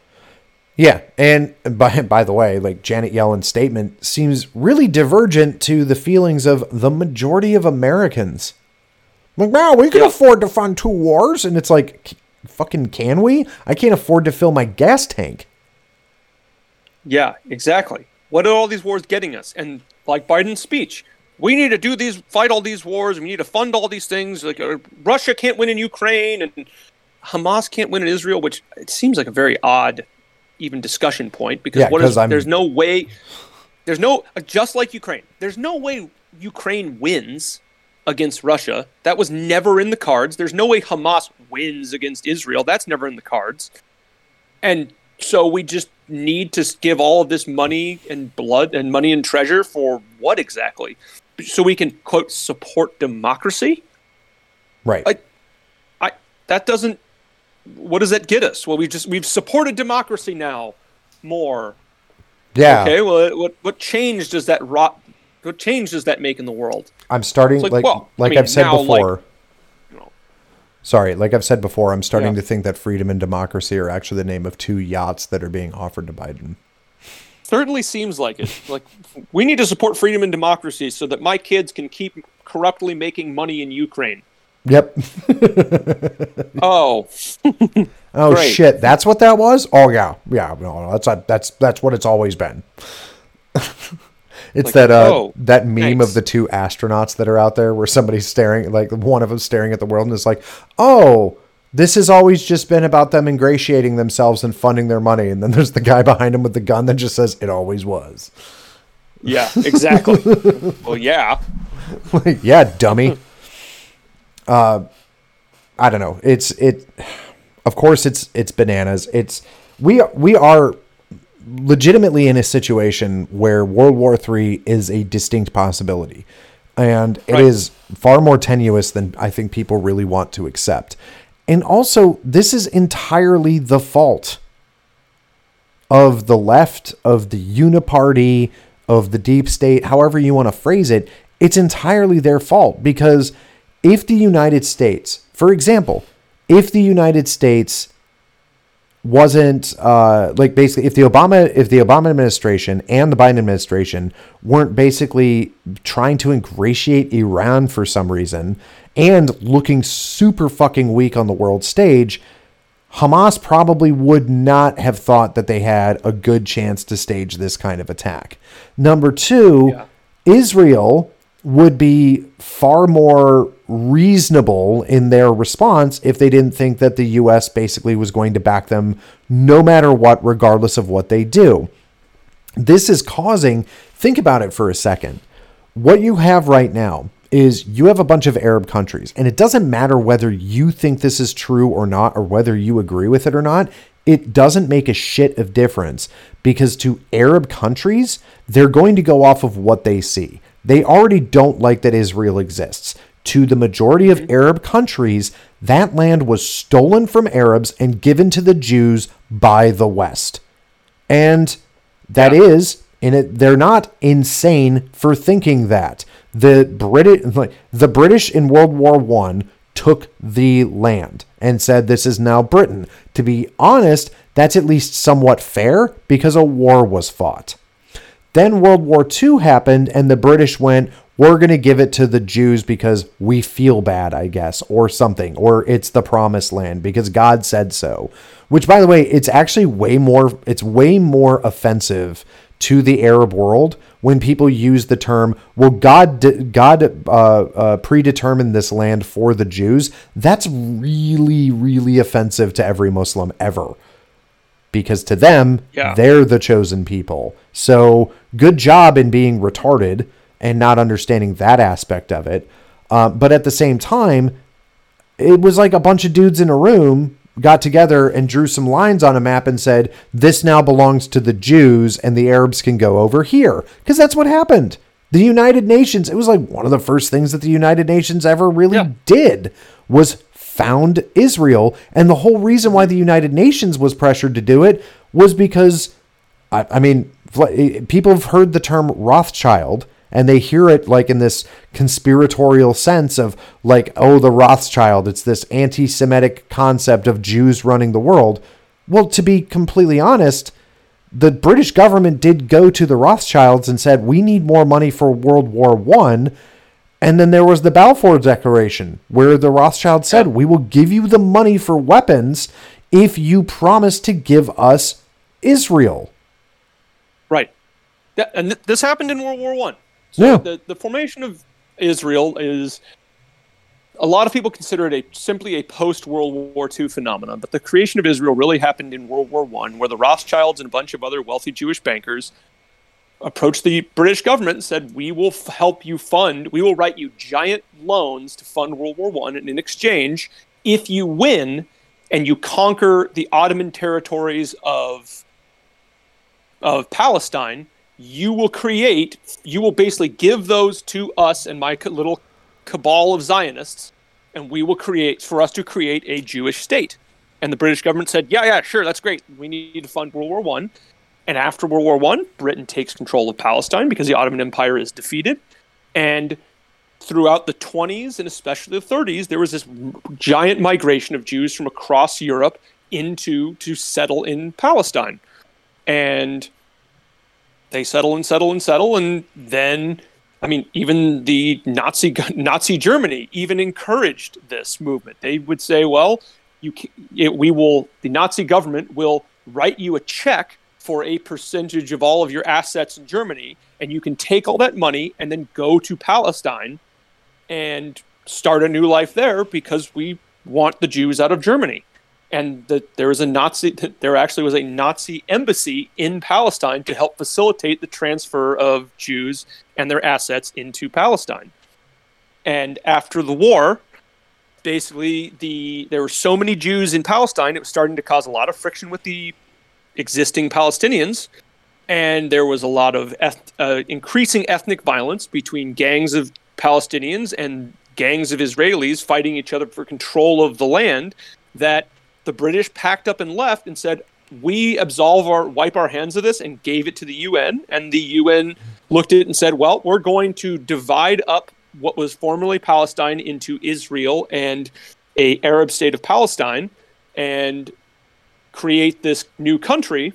Yeah. And by, by the way, like Janet Yellen's statement seems really divergent to the feelings of the majority of Americans. Like, wow, we can Yeah. afford to fund two wars. And it's like, "K- fucking can we? I can't afford to fill my gas tank. Yeah, exactly. What are all these wars getting us? And like Biden's speech, we need to do these, fight all these wars. We need to fund all these things. Like uh, Russia can't win in Ukraine, and Hamas can't win in Israel, which it seems like a very odd, even discussion point because Yeah, what is there's no way, there's no uh, just like Ukraine, there's no way Ukraine wins against Russia. That was never in the cards. There's no way Hamas wins against Israel. That's never in the cards. And so we just need to give all of this money and blood and money and treasure for what exactly? So we can quote support democracy? Right. I, I that doesn't. What does that get us? Well, we just we've supported democracy now more. yeah. Okay. Well, what what change does that rot? What change does that make in the world? I'm starting, like, like, well, I like mean, I've said like, before. Know, Sorry, like I've said before, I'm starting Yeah. to think that freedom and democracy are actually the name of two yachts that are being offered to Biden. certainly seems like it. Like we need to support freedom and democracy so that my kids can keep corruptly making money in Ukraine. Yep. Oh, Oh Great. shit, that's what that was. Oh yeah, yeah. No, that's that's that's what it's always been. it's Like, that uh, oh, that meme thanks. of the two astronauts that are out there, where somebody's staring, like one of them staring at the world, and is like, "Oh, This has always just been about them ingratiating themselves and funding their money. And then there's the guy behind him with the gun that just says, it always was. Yeah, exactly. well, yeah. yeah, dummy. Uh, I don't know. It's it. Of course, it's it's bananas. It's we we are legitimately in a situation where World War III is a distinct possibility, and it is right. far more tenuous than I think people really want to accept. And also, this is entirely the fault of the left, of the uniparty, of the deep state, however you want to phrase it. It's entirely their fault because if the United States, for example, if the United States wasn't uh, like basically if the Obama if the Obama administration and the Biden administration weren't basically trying to ingratiate Iran for some reason and looking super fucking weak on the world stage, Hamas probably would not have thought that they had a good chance to stage this kind of attack. Number two, yeah. Israel would be far more reasonable in their response if they didn't think that the US basically was going to back them no matter what, regardless of what they do. This is causing, think about it for a second. What you have right now is you have a bunch of Arab countries, and it doesn't matter whether you think this is true or not, or whether you agree with it or not. It doesn't make a shit of difference because to Arab countries, they're going to go off of what they see. They already don't like that Israel exists. To the majority of mm-hmm. Arab countries, that land was stolen from Arabs and given to the Jews by the West. And that yeah. is, in it, they're not insane for thinking that. The British, the British in World War One took the land and said this is now Britain. To be honest, that's at least somewhat fair because a war was fought. Then World War II happened, and the British went, we're going to give it to the Jews because we feel bad, I guess, or something, or it's the promised land because God said so. Which, by the way, it's actually way more, it's way more offensive to the Arab world when people use the term, well, God, God uh, uh, predetermined this land for the Jews. That's really, really offensive to every Muslim ever because to them, yeah. they're the chosen people. So good job in being retarded and not understanding that aspect of it. Uh, but at the same time, it was like a bunch of dudes in a room got together and drew some lines on a map and said, This now belongs to the Jews and the Arabs can go over here. Because that's what happened. The United Nations, it was like one of the first things that the United Nations ever really yeah. did was found Israel. And the whole reason why the United Nations was pressured to do it was because, I, I mean, eh, people have heard the term Rothschild and they hear it like in this conspiratorial sense of like, oh, the Rothschild, it's this anti Semitic concept of Jews running the world. Well, to be completely honest, the British government did go to the Rothschilds and said, we need more money for World War One and then there was the Balfour Declaration, where the Rothschild said, We will give you the money for weapons if you promise to give us Israel. Right. Yeah, and th- this happened in World War One. So yeah. the, the formation of Israel is a lot of people consider it a simply a post World War II phenomenon, but the creation of Israel really happened in World War One, where the Rothschilds and a bunch of other wealthy Jewish bankers approached the British government and said, "We will f- help you fund. We will write you giant loans to fund World War One, and in exchange, if you win and you conquer the Ottoman territories of of Palestine, you will create. You will basically give those to us and my little cabal of Zionists, and we will create for us to create a Jewish state." And the British government said, "Yeah, yeah, sure, that's great. We need to fund World War One." And after World War One, Britain takes control of Palestine because the Ottoman Empire is defeated. And throughout the 20s and especially the 30s, there was this giant migration of Jews from across Europe into to settle in Palestine. And they settle and settle and settle and then I mean even the Nazi Nazi Germany even encouraged this movement. They would say, well, you it, we will the Nazi government will write you a check for a percentage of all of your assets in Germany, and you can take all that money and then go to Palestine and start a new life there because we want the Jews out of Germany. And that there was a Nazi, there actually was a Nazi embassy in Palestine to help facilitate the transfer of Jews and their assets into Palestine. And after the war, basically the there were so many Jews in Palestine, it was starting to cause a lot of friction with the existing Palestinians, and there was a lot of eth- uh, increasing ethnic violence between gangs of Palestinians and gangs of Israelis fighting each other for control of the land. That the British packed up and left and said, "We absolve our wipe our hands of this," and gave it to the UN. And the UN looked at it and said, "Well, we're going to divide up what was formerly Palestine into Israel and a Arab state of Palestine, and create this new country."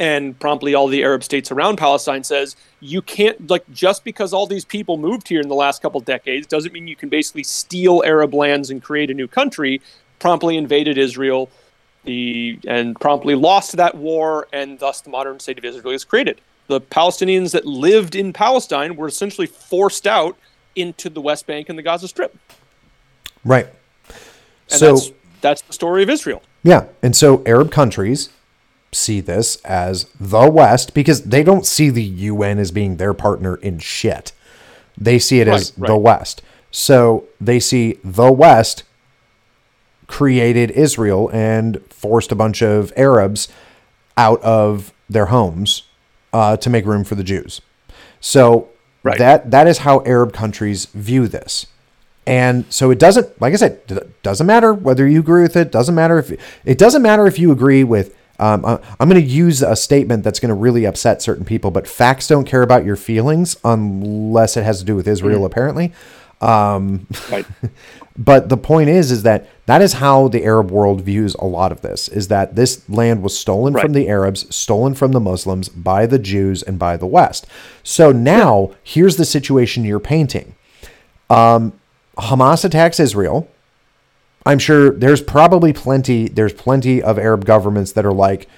And promptly, all the Arab states around Palestine says you can't like just because all these people moved here in the last couple decades doesn't mean you can basically steal Arab lands and create a new country. Promptly invaded Israel, the and promptly lost that war, and thus the modern state of Israel is created. The Palestinians that lived in Palestine were essentially forced out into the West Bank and the Gaza Strip. Right. And so that's, that's the story of Israel. Yeah, and so Arab countries see this as the West because they don't see the UN as being their partner in shit. They see it right, as right. the West. So they see the West created Israel and forced a bunch of Arabs out of their homes uh, to make room for the Jews. So right. that that is how Arab countries view this. And so it doesn't, like I said, it doesn't matter whether you agree with it. Doesn't matter if it doesn't matter if you agree with um, uh, I'm going to use a statement that's going to really upset certain people, but facts don't care about your feelings unless it has to do with Israel, mm. apparently. Um, right. but the point is, is that that is how the Arab world views a lot of this: is that this land was stolen right. from the Arabs, stolen from the Muslims, by the Jews, and by the West. So now, here's the situation you're painting: um, Hamas attacks Israel I'm sure there's probably plenty there's plenty of Arab governments that are like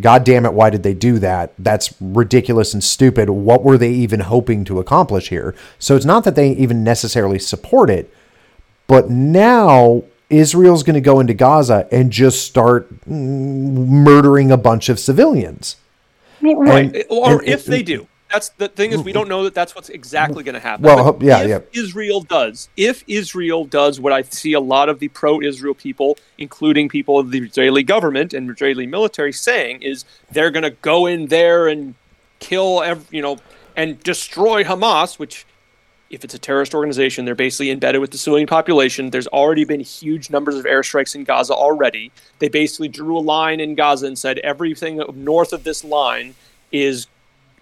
God damn it, why did they do that? That's ridiculous and stupid. What were they even hoping to accomplish here? So it's not that they even necessarily support it, but now Israel's going to go into Gaza and just start mm, murdering a bunch of civilians. Right. And, or and, if and, they do that's the thing is we don't know that that's what's exactly going to happen. Well, but yeah, yeah. Israel does, if Israel does what I see a lot of the pro-Israel people, including people of the Israeli government and Israeli military, saying is they're going to go in there and kill, every, you know, and destroy Hamas, which. If it's a terrorist organization, they're basically embedded with the civilian population. There's already been huge numbers of airstrikes in Gaza already. They basically drew a line in Gaza and said everything north of this line is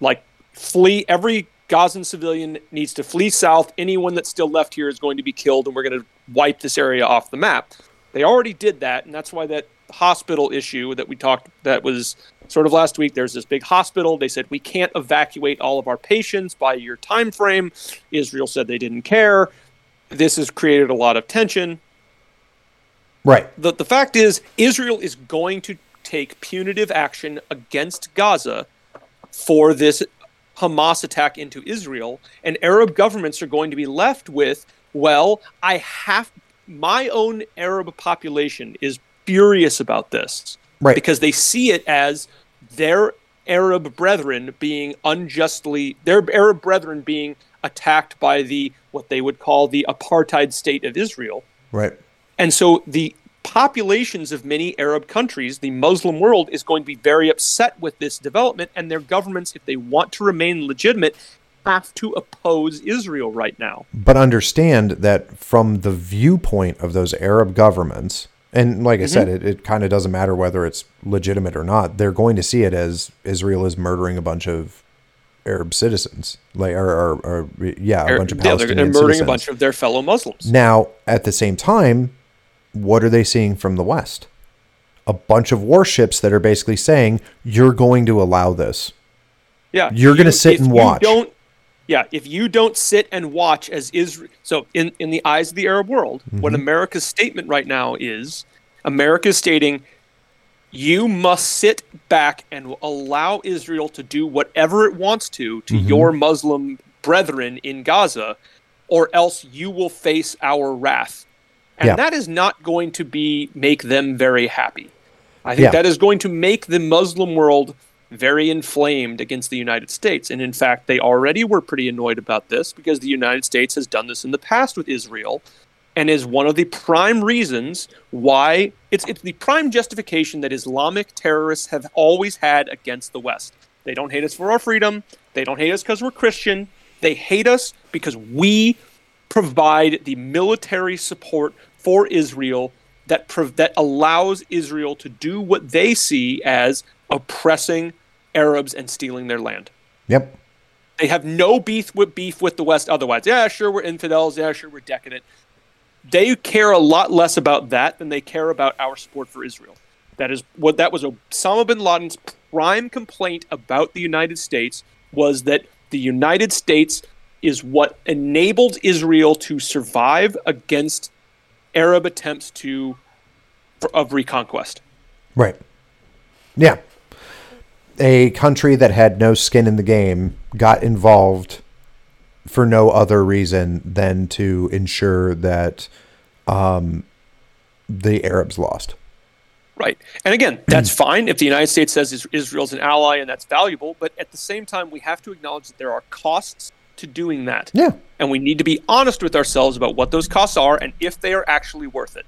like flee. Every Gazan civilian needs to flee south. Anyone that's still left here is going to be killed, and we're going to wipe this area off the map. They already did that, and that's why that hospital issue that we talked that was sort of last week. There's this big hospital. They said we can't evacuate all of our patients by your time frame. Israel said they didn't care. This has created a lot of tension. Right. The the fact is Israel is going to take punitive action against Gaza for this Hamas attack into Israel, and Arab governments are going to be left with, well, I have my own Arab population is furious about this. Right. Because they see it as their Arab brethren being unjustly their Arab brethren being attacked by the what they would call the apartheid state of Israel. Right. And so the populations of many Arab countries, the Muslim world is going to be very upset with this development, and their governments, if they want to remain legitimate, have to oppose Israel right now. But understand that from the viewpoint of those Arab governments, and like I mm-hmm. said, it, it kind of doesn't matter whether it's legitimate or not. They're going to see it as Israel is murdering a bunch of Arab citizens, like or, or, or yeah, a bunch of Palestinian yeah, they're, they're murdering citizens. a bunch of their fellow Muslims. Now, at the same time, what are they seeing from the West? A bunch of warships that are basically saying, you're going to allow this. Yeah. You're going to sit and watch. don't, yeah. If you don't sit and watch as Israel, so in, in the eyes of the Arab world, mm-hmm. what America's statement right now is America is stating, you must sit back and allow Israel to do whatever it wants to to mm-hmm. your Muslim brethren in Gaza, or else you will face our wrath And Yeah. that is not going to be make them very happy. I think Yeah. that is going to make the Muslim world very inflamed against the United States. And in fact, they already were pretty annoyed about this because the United States has done this in the past with Israel and is one of the prime reasons why it's it's the prime justification that Islamic terrorists have always had against the West. They don't hate us for our freedom. They don't hate us because we're Christian. They hate us because we provide the military support for Israel that prov- that allows Israel to do what they see as oppressing Arabs and stealing their land. Yep. They have no beef with beef with the West otherwise. Yeah, sure we're infidels. Yeah, sure we're decadent. They care a lot less about that than they care about our support for Israel. That is what that was Osama bin Laden's prime complaint about the United States was that the United States is what enabled Israel to survive against Arab attempts to of reconquest. Right. Yeah. A country that had no skin in the game got involved for no other reason than to ensure that um, the Arabs lost. Right. And again, that's fine if the United States says Israel's an ally and that's valuable, but at the same time, we have to acknowledge that there are costs to doing that. Yeah. And we need to be honest with ourselves about what those costs are and if they are actually worth it.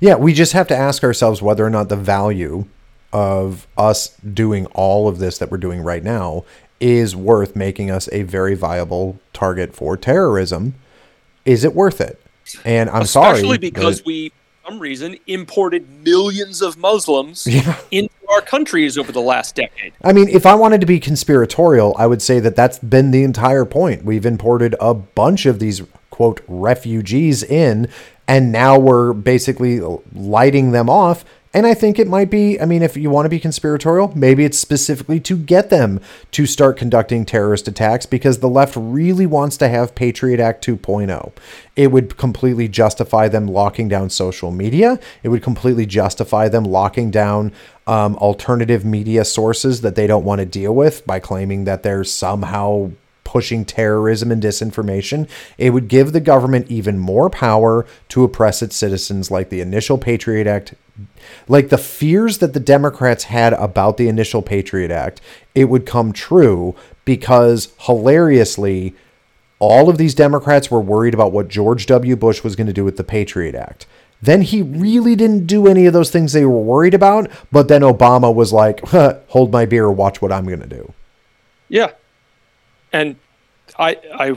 Yeah, we just have to ask ourselves whether or not the value of us doing all of this that we're doing right now is worth making us a very viable target for terrorism. Is it worth it? And I'm sorry, Especially because we, some reason, imported millions of Muslims into our countries over the last decade. I mean, if I wanted to be conspiratorial, I would say that that's been the entire point. We've imported a bunch of these quote refugees in, and now we're basically lighting them off. And I think it might be, I mean, if you want to be conspiratorial, maybe it's specifically to get them to start conducting terrorist attacks because the left really wants to have Patriot Act 2.0. It would completely justify them locking down social media. It would completely justify them locking down um, alternative media sources that they don't want to deal with by claiming that they're somehow pushing terrorism and disinformation. It would give the government even more power to oppress its citizens, like the initial Patriot Act. Like the fears that the Democrats had about the initial Patriot Act, it would come true because hilariously, all of these Democrats were worried about what George W. Bush was going to do with the Patriot Act. Then he really didn't do any of those things they were worried about, but then Obama was like, hold my beer, watch what I'm going to do. Yeah. And I, I,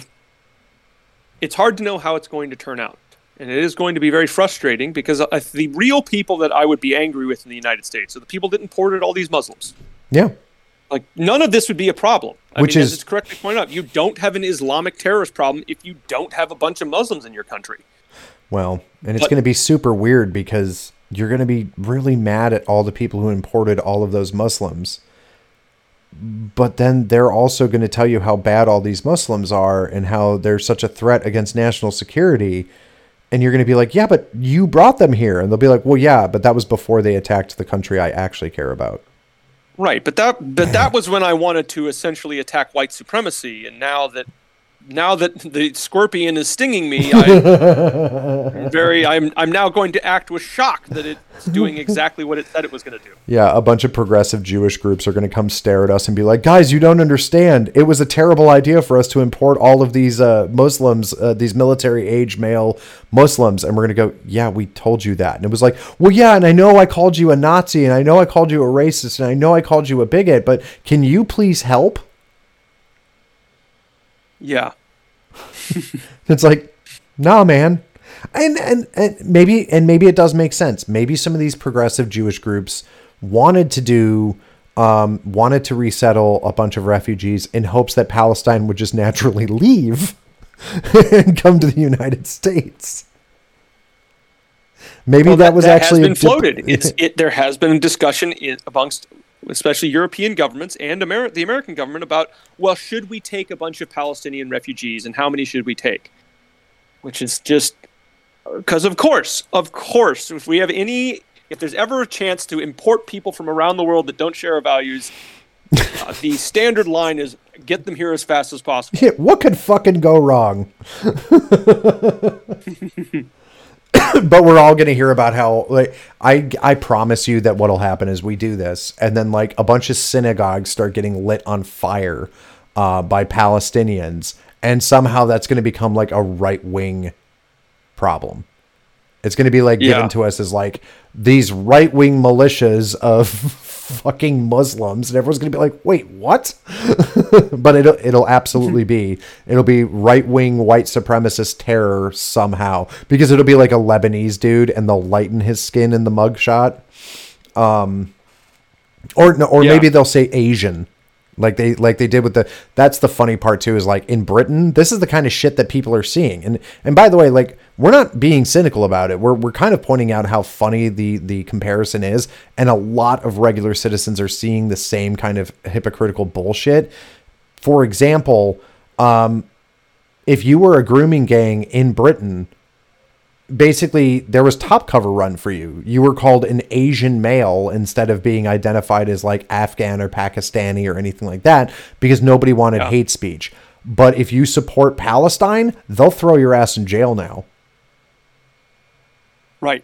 it's hard to know how it's going to turn out. And it is going to be very frustrating because the real people that I would be angry with in the United States are the people that imported all these Muslims. Yeah. Like, none of this would be a problem. I Which mean, is- it's correctly pointed out, you don't have an Islamic terrorist problem if you don't have a bunch of Muslims in your country. Well, and it's going to be super weird because you're going to be really mad at all the people who imported all of those Muslims. But then they're also going to tell you how bad all these Muslims are and how they're such a threat against national security. And you're going to be like, yeah, but you brought them here. And they'll be like, well, yeah, but that was before they attacked the country I actually care about. Right, but that but that was when I wanted to essentially attack white supremacy, and now that now that the scorpion is stinging me, I'm very I'm I'm now going to act with shock that it's doing exactly what it said it was going to do. Yeah, a bunch of progressive Jewish groups are going to come stare at us and be like, "Guys, you don't understand. It was a terrible idea for us to import all of these uh, Muslims, uh, these military-age male Muslims." And we're going to go, "Yeah, we told you that." And it was like, "Well, yeah, and I know I called you a Nazi, and I know I called you a racist, and I know I called you a bigot, but can you please help?" Yeah, It's like, nah, man. And, and and maybe and maybe it does make sense. Maybe some of these progressive Jewish groups wanted to do um, wanted to resettle a bunch of refugees in hopes that Palestine would just naturally leave and come to the United States. Maybe Well, that, was actually has been dip- floated. It's it. There has been a discussion amongst, especially European governments and Ameri- the American government about well, should we take a bunch of Palestinian refugees and how many should we take? Which is just because, of course, of course, if we have any, if there's ever a chance to import people from around the world that don't share our values, uh, the standard line is get them here as fast as possible. what could fucking go wrong? but we're all going to hear about how like I I promise you that what'll happen is we do this and then like a bunch of synagogues start getting lit on fire uh, by Palestinians and somehow that's going to become like a right wing problem. It's going to be like Yeah. given to us as like these right wing militias of fucking Muslims, and everyone's to be like, "Wait, what?" but it'll it'll absolutely be it'll be right wing white supremacist terror somehow because it'll be like a Lebanese dude, and they'll lighten his skin in the mugshot. Um, or no, or Yeah. maybe they'll say Asian, like they like they did with the. That's the funny part too. Is like in Britain, this is the kind of shit that people are seeing. And and by the way, like we're not being cynical about it. We're we're kind of pointing out how funny the the comparison is, and a lot of regular citizens are seeing the same kind of hypocritical bullshit. For example, um, if you were a grooming gang in Britain, basically there was top cover run for you. You were called an Asian male instead of being identified as like Afghan or Pakistani or anything like that because nobody wanted Yeah. hate speech. But if you support Palestine, they'll throw your ass in jail now. Right.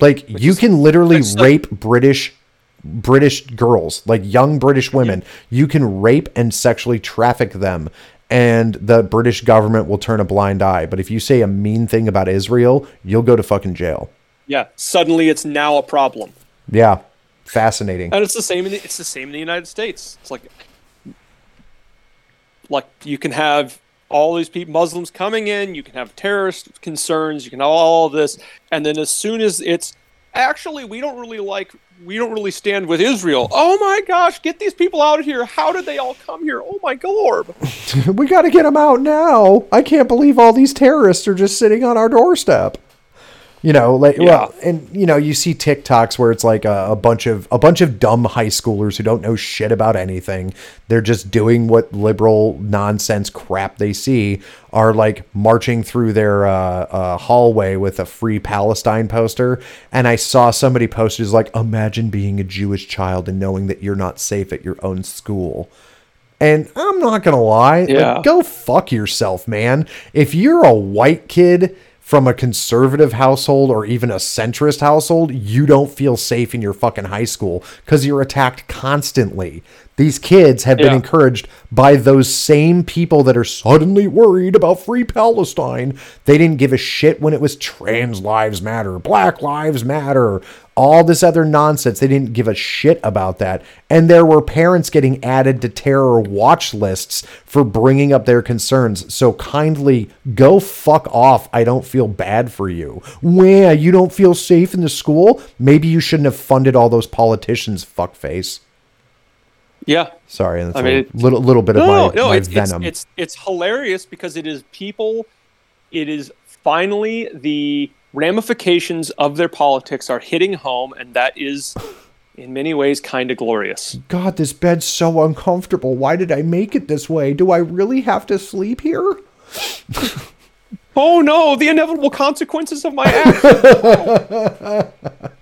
Like you is- can literally like- rape British British girls, like young British women. You can rape and sexually traffic them and the British government will turn a blind eye. But if you say a mean thing about Israel, you'll go to fucking jail. Yeah. Suddenly, it's now a problem, Yeah. Fascinating. and it's the same. In the, it's the same in the United States. It's like, like you can have all these people, Muslims coming in. You can have terrorist concerns. You can have all this, and then as soon as it's actually, we don't really like. We don't really stand with Israel. Oh my gosh, get these people out of here. How did they all come here? Oh my gorb. we got to get them out now. I can't believe all these terrorists are just sitting on our doorstep. You know, like well, and you know, you see TikToks where it's like a, a bunch of a bunch of dumb high schoolers who don't know shit about anything. They're just doing what liberal nonsense crap they see. Are like marching through their uh, uh, hallway with a free Palestine poster, and I saw somebody post is like, "Imagine being a Jewish child and knowing that you're not safe at your own school." And I'm not gonna lie, like, Yeah. go fuck yourself, man. If you're a white kid from a conservative household or even a centrist household, you don't feel safe in your fucking high school because you're attacked constantly. These kids have been Yeah. encouraged by those same people that are suddenly worried about free Palestine. They didn't give a shit when it was trans lives matter, black lives matter, all this other nonsense. They didn't give a shit about that. And there were parents getting added to terror watch lists for bringing up their concerns. So kindly go fuck off. I don't feel bad for you. Where you don't feel safe in the school? Maybe you shouldn't have funded all those politicians, fuckface. Yeah. Sorry, that's I a mean, little little bit of no, my, no, my it's, it's, venom. it's it's hilarious because it is people. It is finally the ramifications of their politics are hitting home, and that is, in many ways, kind of glorious. God, this bed's so uncomfortable. Why did I make it this way? Do I really have to sleep here? Oh no, the inevitable consequences of my act.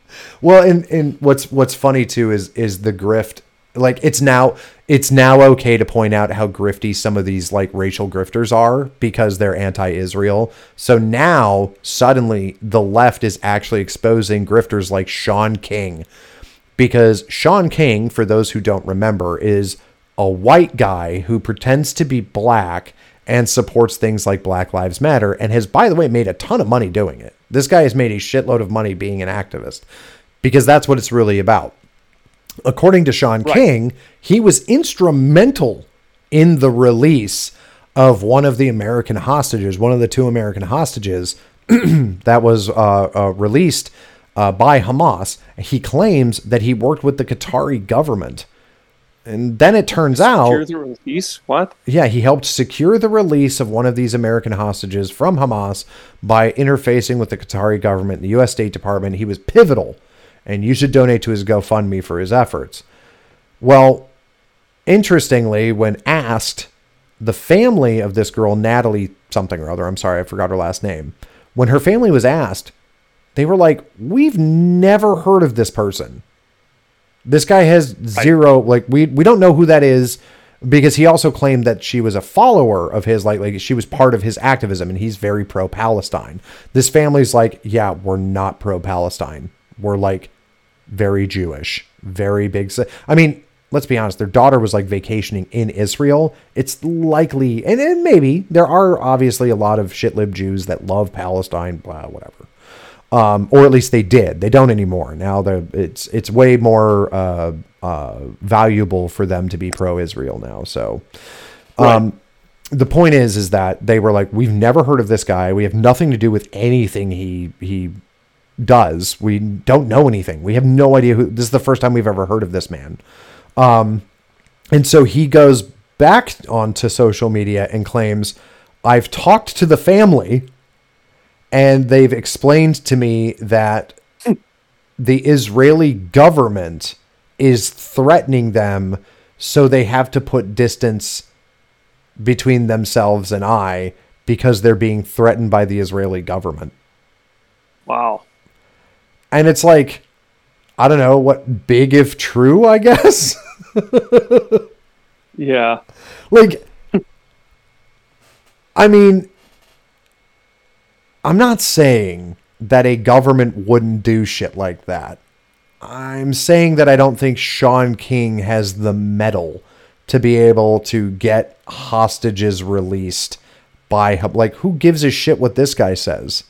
Well, and and what's what's funny too is is the grift. Like it's now it's now okay to point out how grifty some of these like racial grifters are because they're anti-Israel. So now suddenly the left is actually exposing grifters like Shaun King because Shaun King, for those who don't remember, is a white guy who pretends to be black and supports things like Black Lives Matter and has, by the way, made a ton of money doing it. This guy has made a shitload of money being an activist because that's what it's really about. According to Shaun King, he was instrumental in the release of one of the American hostages, one of the two American hostages that was uh, uh, released uh, by Hamas. He claims that he worked with the Qatari government. And then it turns out, Secure the release. What? yeah, he helped secure the release of one of these American hostages from Hamas by interfacing with the Qatari government and the U.S. State Department. He was pivotal, and you should donate to his GoFundMe for his efforts. Well, interestingly, when asked, the family of this girl, Natalie something or other, I'm sorry, I forgot her last name, when her family was asked, they were like, We've never heard of this person. This guy has zero, like, we, we don't know who that is. because he also claimed that she was a follower of his like like she was part of his activism and he's very pro Palestine. This family's like, yeah, we're not pro Palestine. We're like very Jewish, very big. I mean, let's be honest, their daughter was like vacationing in Israel. It's likely, and, and maybe there are obviously a lot of shit lib Jews that love Palestine, blah, whatever. Um, or at least they did. They don't anymore. Now it's it's way more uh, uh, valuable for them to be pro-Israel now. So, um, right. the point is, is that they were like, we've never heard of this guy. We have nothing to do with anything he he does. We don't know anything. We have no idea who. This is the first time we've ever heard of this man. Um, and so he goes back onto social media and claims, I've talked to the family and they've explained to me that the Israeli government is threatening them, so they have to put distance between themselves and I because they're being threatened by the Israeli government. Wow. And it's like, I don't know what big if true, I guess. yeah. Like I mean I'm not saying that a government wouldn't do shit like that. I'm saying that I don't think Shaun King has the metal to be able to get hostages released by like who gives a shit what this guy says?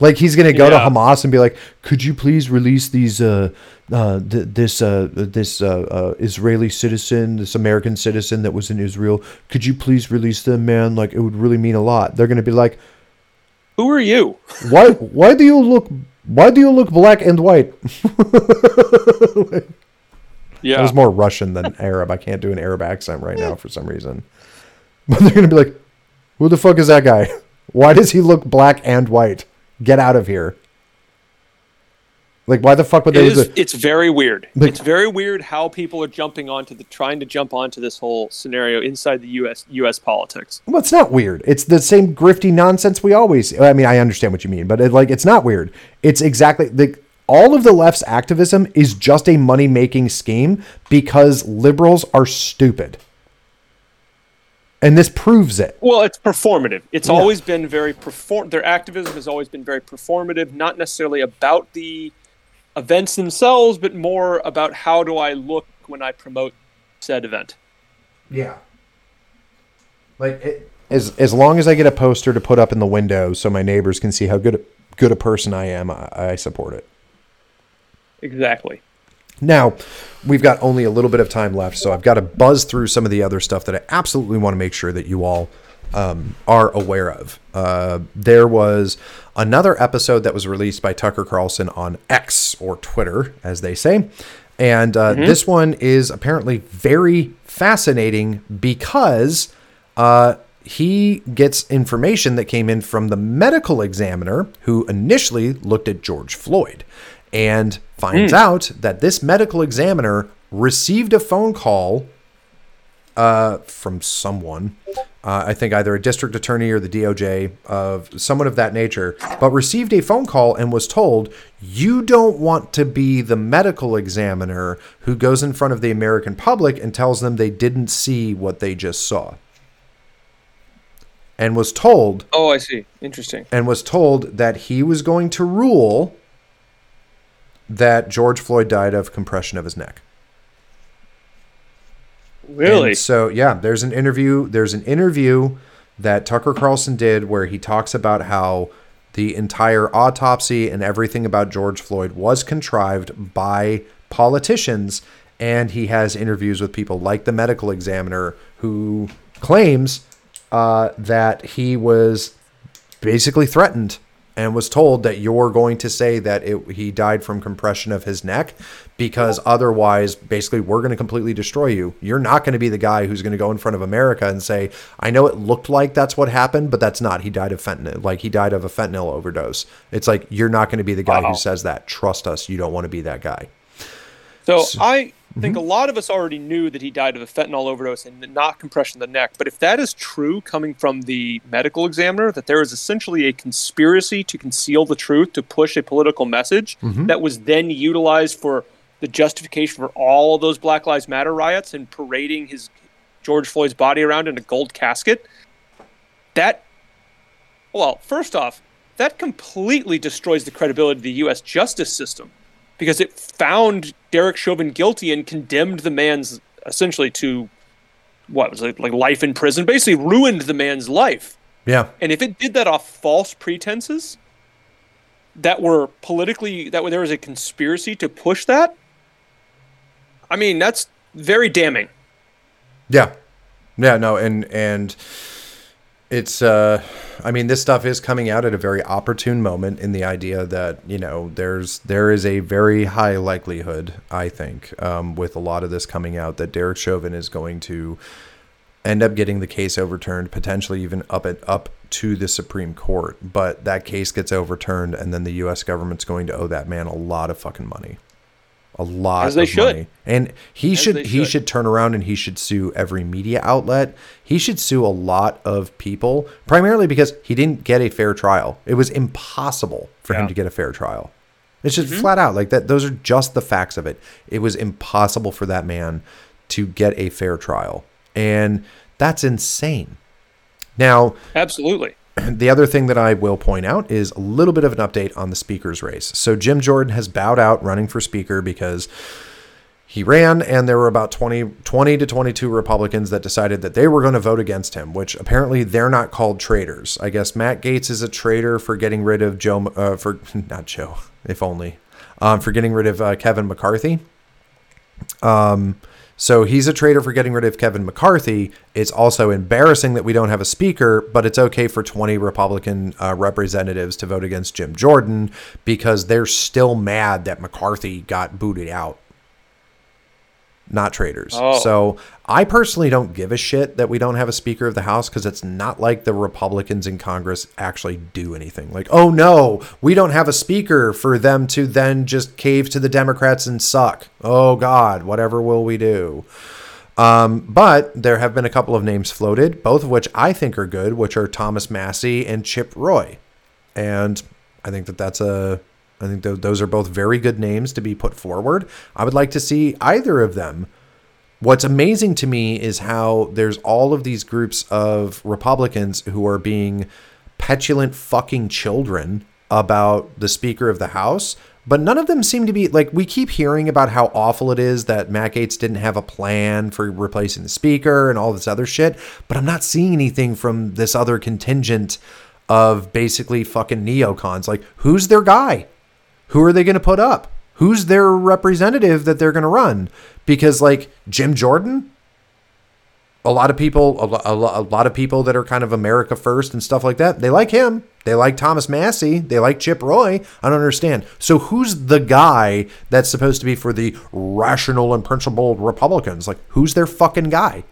Like he's gonna go yeah. to Hamas and be like, "Could you please release these uh, uh, th- this uh, this uh, uh, Israeli citizen, this American citizen that was in Israel? Could you please release them, man? Like it would really mean a lot." They're gonna be like, "Who are you? why why do you look why do you look black and white?" like, yeah, I was more Russian than Arab. I can't do an Arab accent right now for some reason. But they're gonna be like, "Who the fuck is that guy? Why does he look black and white?" Get out of here. Like, why the fuck would they? It is, it's very weird. Like, it's very weird how people are jumping onto the trying to jump onto this whole scenario inside the U.S. U.S. politics. Well, it's not weird. It's the same grifty nonsense we always. I mean, I understand what you mean, but it, like, it's not weird. It's exactly the all of the left's activism is just a money making scheme because liberals are stupid and this proves it. Well, it's performative. It's yeah. always been very perform. Their activism has always been very performative, not necessarily about the events themselves, but more about how do I look when I promote said event. Yeah. Like it, as as long as I get a poster to put up in the window so my neighbors can see how good good a person I am, I, I support it. Exactly. Now, we've got only a little bit of time left, so I've got to buzz through some of the other stuff that I absolutely want to make sure that you all um, are aware of. Uh, there was another episode that was released by Tucker Carlson on X or Twitter, as they say. And uh, mm-hmm. this one is apparently very fascinating because uh, he gets information that came in from the medical examiner who initially looked at George Floyd and finds mm. out that this medical examiner received a phone call uh, from someone. Uh, I think either a district attorney or the DOJ of someone of that nature, but received a phone call and was told, You don't want to be the medical examiner who goes in front of the American public and tells them they didn't see what they just saw. And was told. Oh, I see. Interesting. And was told that he was going to rule that George Floyd died of compression of his neck. Really? And so yeah, there's an interview. There's an interview that Tucker Carlson did where he talks about how the entire autopsy and everything about George Floyd was contrived by politicians, and he has interviews with people like the medical examiner who claims uh, that he was basically threatened and was told that you're going to say that it, he died from compression of his neck because otherwise basically we're going to completely destroy you. You're not going to be the guy who's going to go in front of america and say i know it looked like that's what happened but that's not. He died of fentanyl like he died of a fentanyl overdose. It's like you're not going to be the guy wow. who says that. Trust us you don't want to be that guy. So, so i I think mm-hmm. a lot of us already knew that he died of a fentanyl overdose and not compression of the neck. But if that is true coming from the medical examiner, that there is essentially a conspiracy to conceal the truth, to push a political message mm-hmm. that was then utilized for the justification for all of those Black Lives Matter riots and parading his George Floyd's body around in a gold casket. That, well, first off, that completely destroys the credibility of the U.S. justice system because it found Derek Chauvin guilty and condemned the man's essentially to what was it like life in prison, basically ruined the man's life. Yeah. And if it did that off false pretenses that were politically that there was a conspiracy to push that, I mean that's very damning. Yeah. Yeah, no, and and it's uh I mean this stuff is coming out at a very opportune moment in the idea that, you know, there's there is a very high likelihood, I think, um, with a lot of this coming out that Derek Chauvin is going to end up getting the case overturned, potentially even up it up to the Supreme Court. But that case gets overturned and then the US government's going to owe that man a lot of fucking money a lot As they of should. money. And he should they he should. should turn around and he should sue every media outlet. He should sue a lot of people, primarily because he didn't get a fair trial. It was impossible for him Yeah. Mm-hmm. to get a fair trial. It's just flat out like that. Those are just the facts of it. It was impossible for that man to get a fair trial, and that's insane. Now, Absolutely. the other thing that I will point out is a little bit of an update on the speaker's race. So Jim Jordan has bowed out running for speaker because he ran and there were about 20, 20 to 22 Republicans that decided that they were going to vote against him, which apparently they're not called traitors. I guess Matt Gaetz is a traitor for getting rid of Joe, uh, for not Joe, if only, um, for getting rid of uh, Kevin McCarthy. Um, so he's a traitor for getting rid of Kevin McCarthy. It's also embarrassing that we don't have a speaker, but it's okay for 20 Republican uh, representatives to vote against Jim Jordan because they're still mad that McCarthy got booted out. Not traitors. Oh. So I personally don't give a shit that we don't have a Speaker of the House because it's not like the Republicans in Congress actually do anything. Like, oh no, we don't have a Speaker for them to then just cave to the Democrats and suck. Oh God, whatever will we do? Um, but there have been a couple of names floated, both of which I think are good, which are Thomas Massie and Chip Roy. And I think that that's a, I think th- those are both very good names to be put forward. I would like to see either of them. What's amazing to me is how there's all of these groups of Republicans who are being petulant fucking children about the Speaker of the House, but none of them seem to be like we keep hearing about how awful it is that Matt Gaetz didn't have a plan for replacing the Speaker and all this other shit, but I'm not seeing anything from this other contingent of basically fucking neocons. Like, who's their guy? Who are they going to put up? Who's their representative that they're going to run? Because like Jim Jordan, a lot of people, a, a, a lot of people that are kind of America first and stuff like that, they like him. They like Thomas Massie. They like Chip Roy. I don't understand. So who's the guy that's supposed to be for the rational and principled Republicans? Like who's their fucking guy?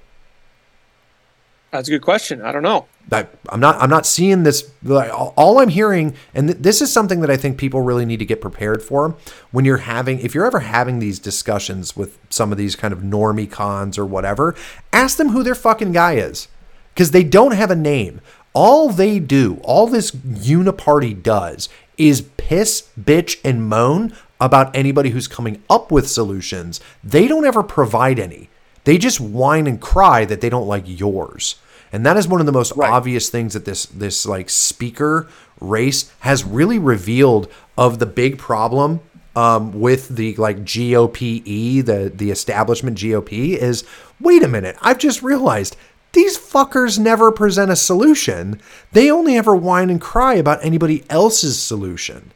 That's a good question. I don't know. I, I'm not. I'm not seeing this. All, all I'm hearing, and th- this is something that I think people really need to get prepared for when you're having, if you're ever having these discussions with some of these kind of normie cons or whatever, ask them who their fucking guy is, because they don't have a name. All they do, all this uniparty does, is piss, bitch, and moan about anybody who's coming up with solutions. They don't ever provide any. They just whine and cry that they don't like yours. And that is one of the most obvious things that this this like speaker race has really revealed of the big problem um, with the like GOPE, the the establishment GOP is wait a minute, I've just realized these fuckers never present a solution. They only ever whine and cry about anybody else's solution.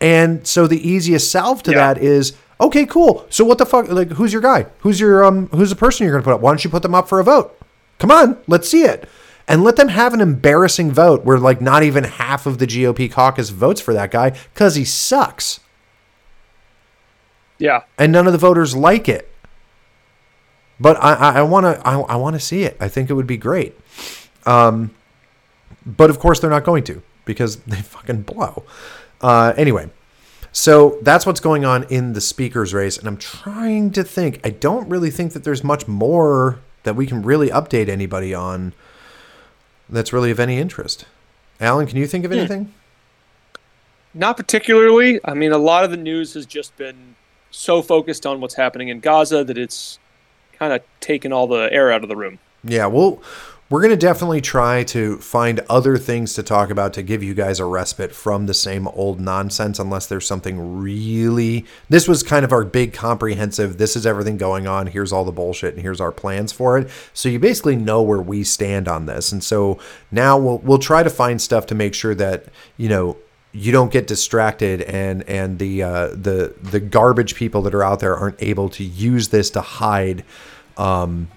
And so the easiest salve to Yeah. that is okay, cool. So what the fuck? Like, who's your guy? Who's your um? Who's the person you're gonna put up? Why don't you put them up for a vote? Come on, let's see it, and let them have an embarrassing vote where like not even half of the GOP caucus votes for that guy because he sucks, Yeah. and none of the voters like it. But I I- I want to I, I want to see it. I think it would be great. Um, but of course they're not going to because they fucking blow. Uh, anyway, so that's what's going on in the speakers race, and I'm trying to think. I don't really think that there's much more that we can really update anybody on that's really of any interest. Alan, can you think of hmm. anything? Not particularly. I mean, a lot of the news has just been so focused on what's happening in Gaza that it's kind of taken all the air out of the room. Yeah, well, we're going to definitely try to find other things to talk about to give you guys a respite from the same old nonsense, unless there's something really. This was kind of our big comprehensive, this is everything going on, here's all the bullshit, and here's our plans for it. So you basically know where we stand on this. And so now we'll, we'll try to find stuff to make sure that, you know, you don't get distracted and and the uh, the the garbage people that are out there aren't able to use this to hide um,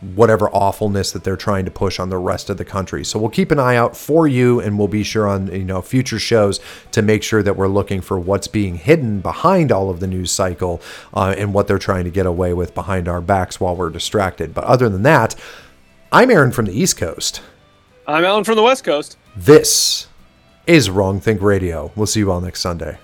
whatever awfulness that they're trying to push on the rest of the country. So we'll keep an eye out for you and we'll be sure on you know future shows to make sure that we're looking for what's being hidden behind all of the news cycle uh, and what they're trying to get away with behind our backs while we're distracted. But other than that, I'm Aaron from the East Coast. I'm Alan from the West Coast. This is Wrong Think Radio. We'll see you all next Sunday.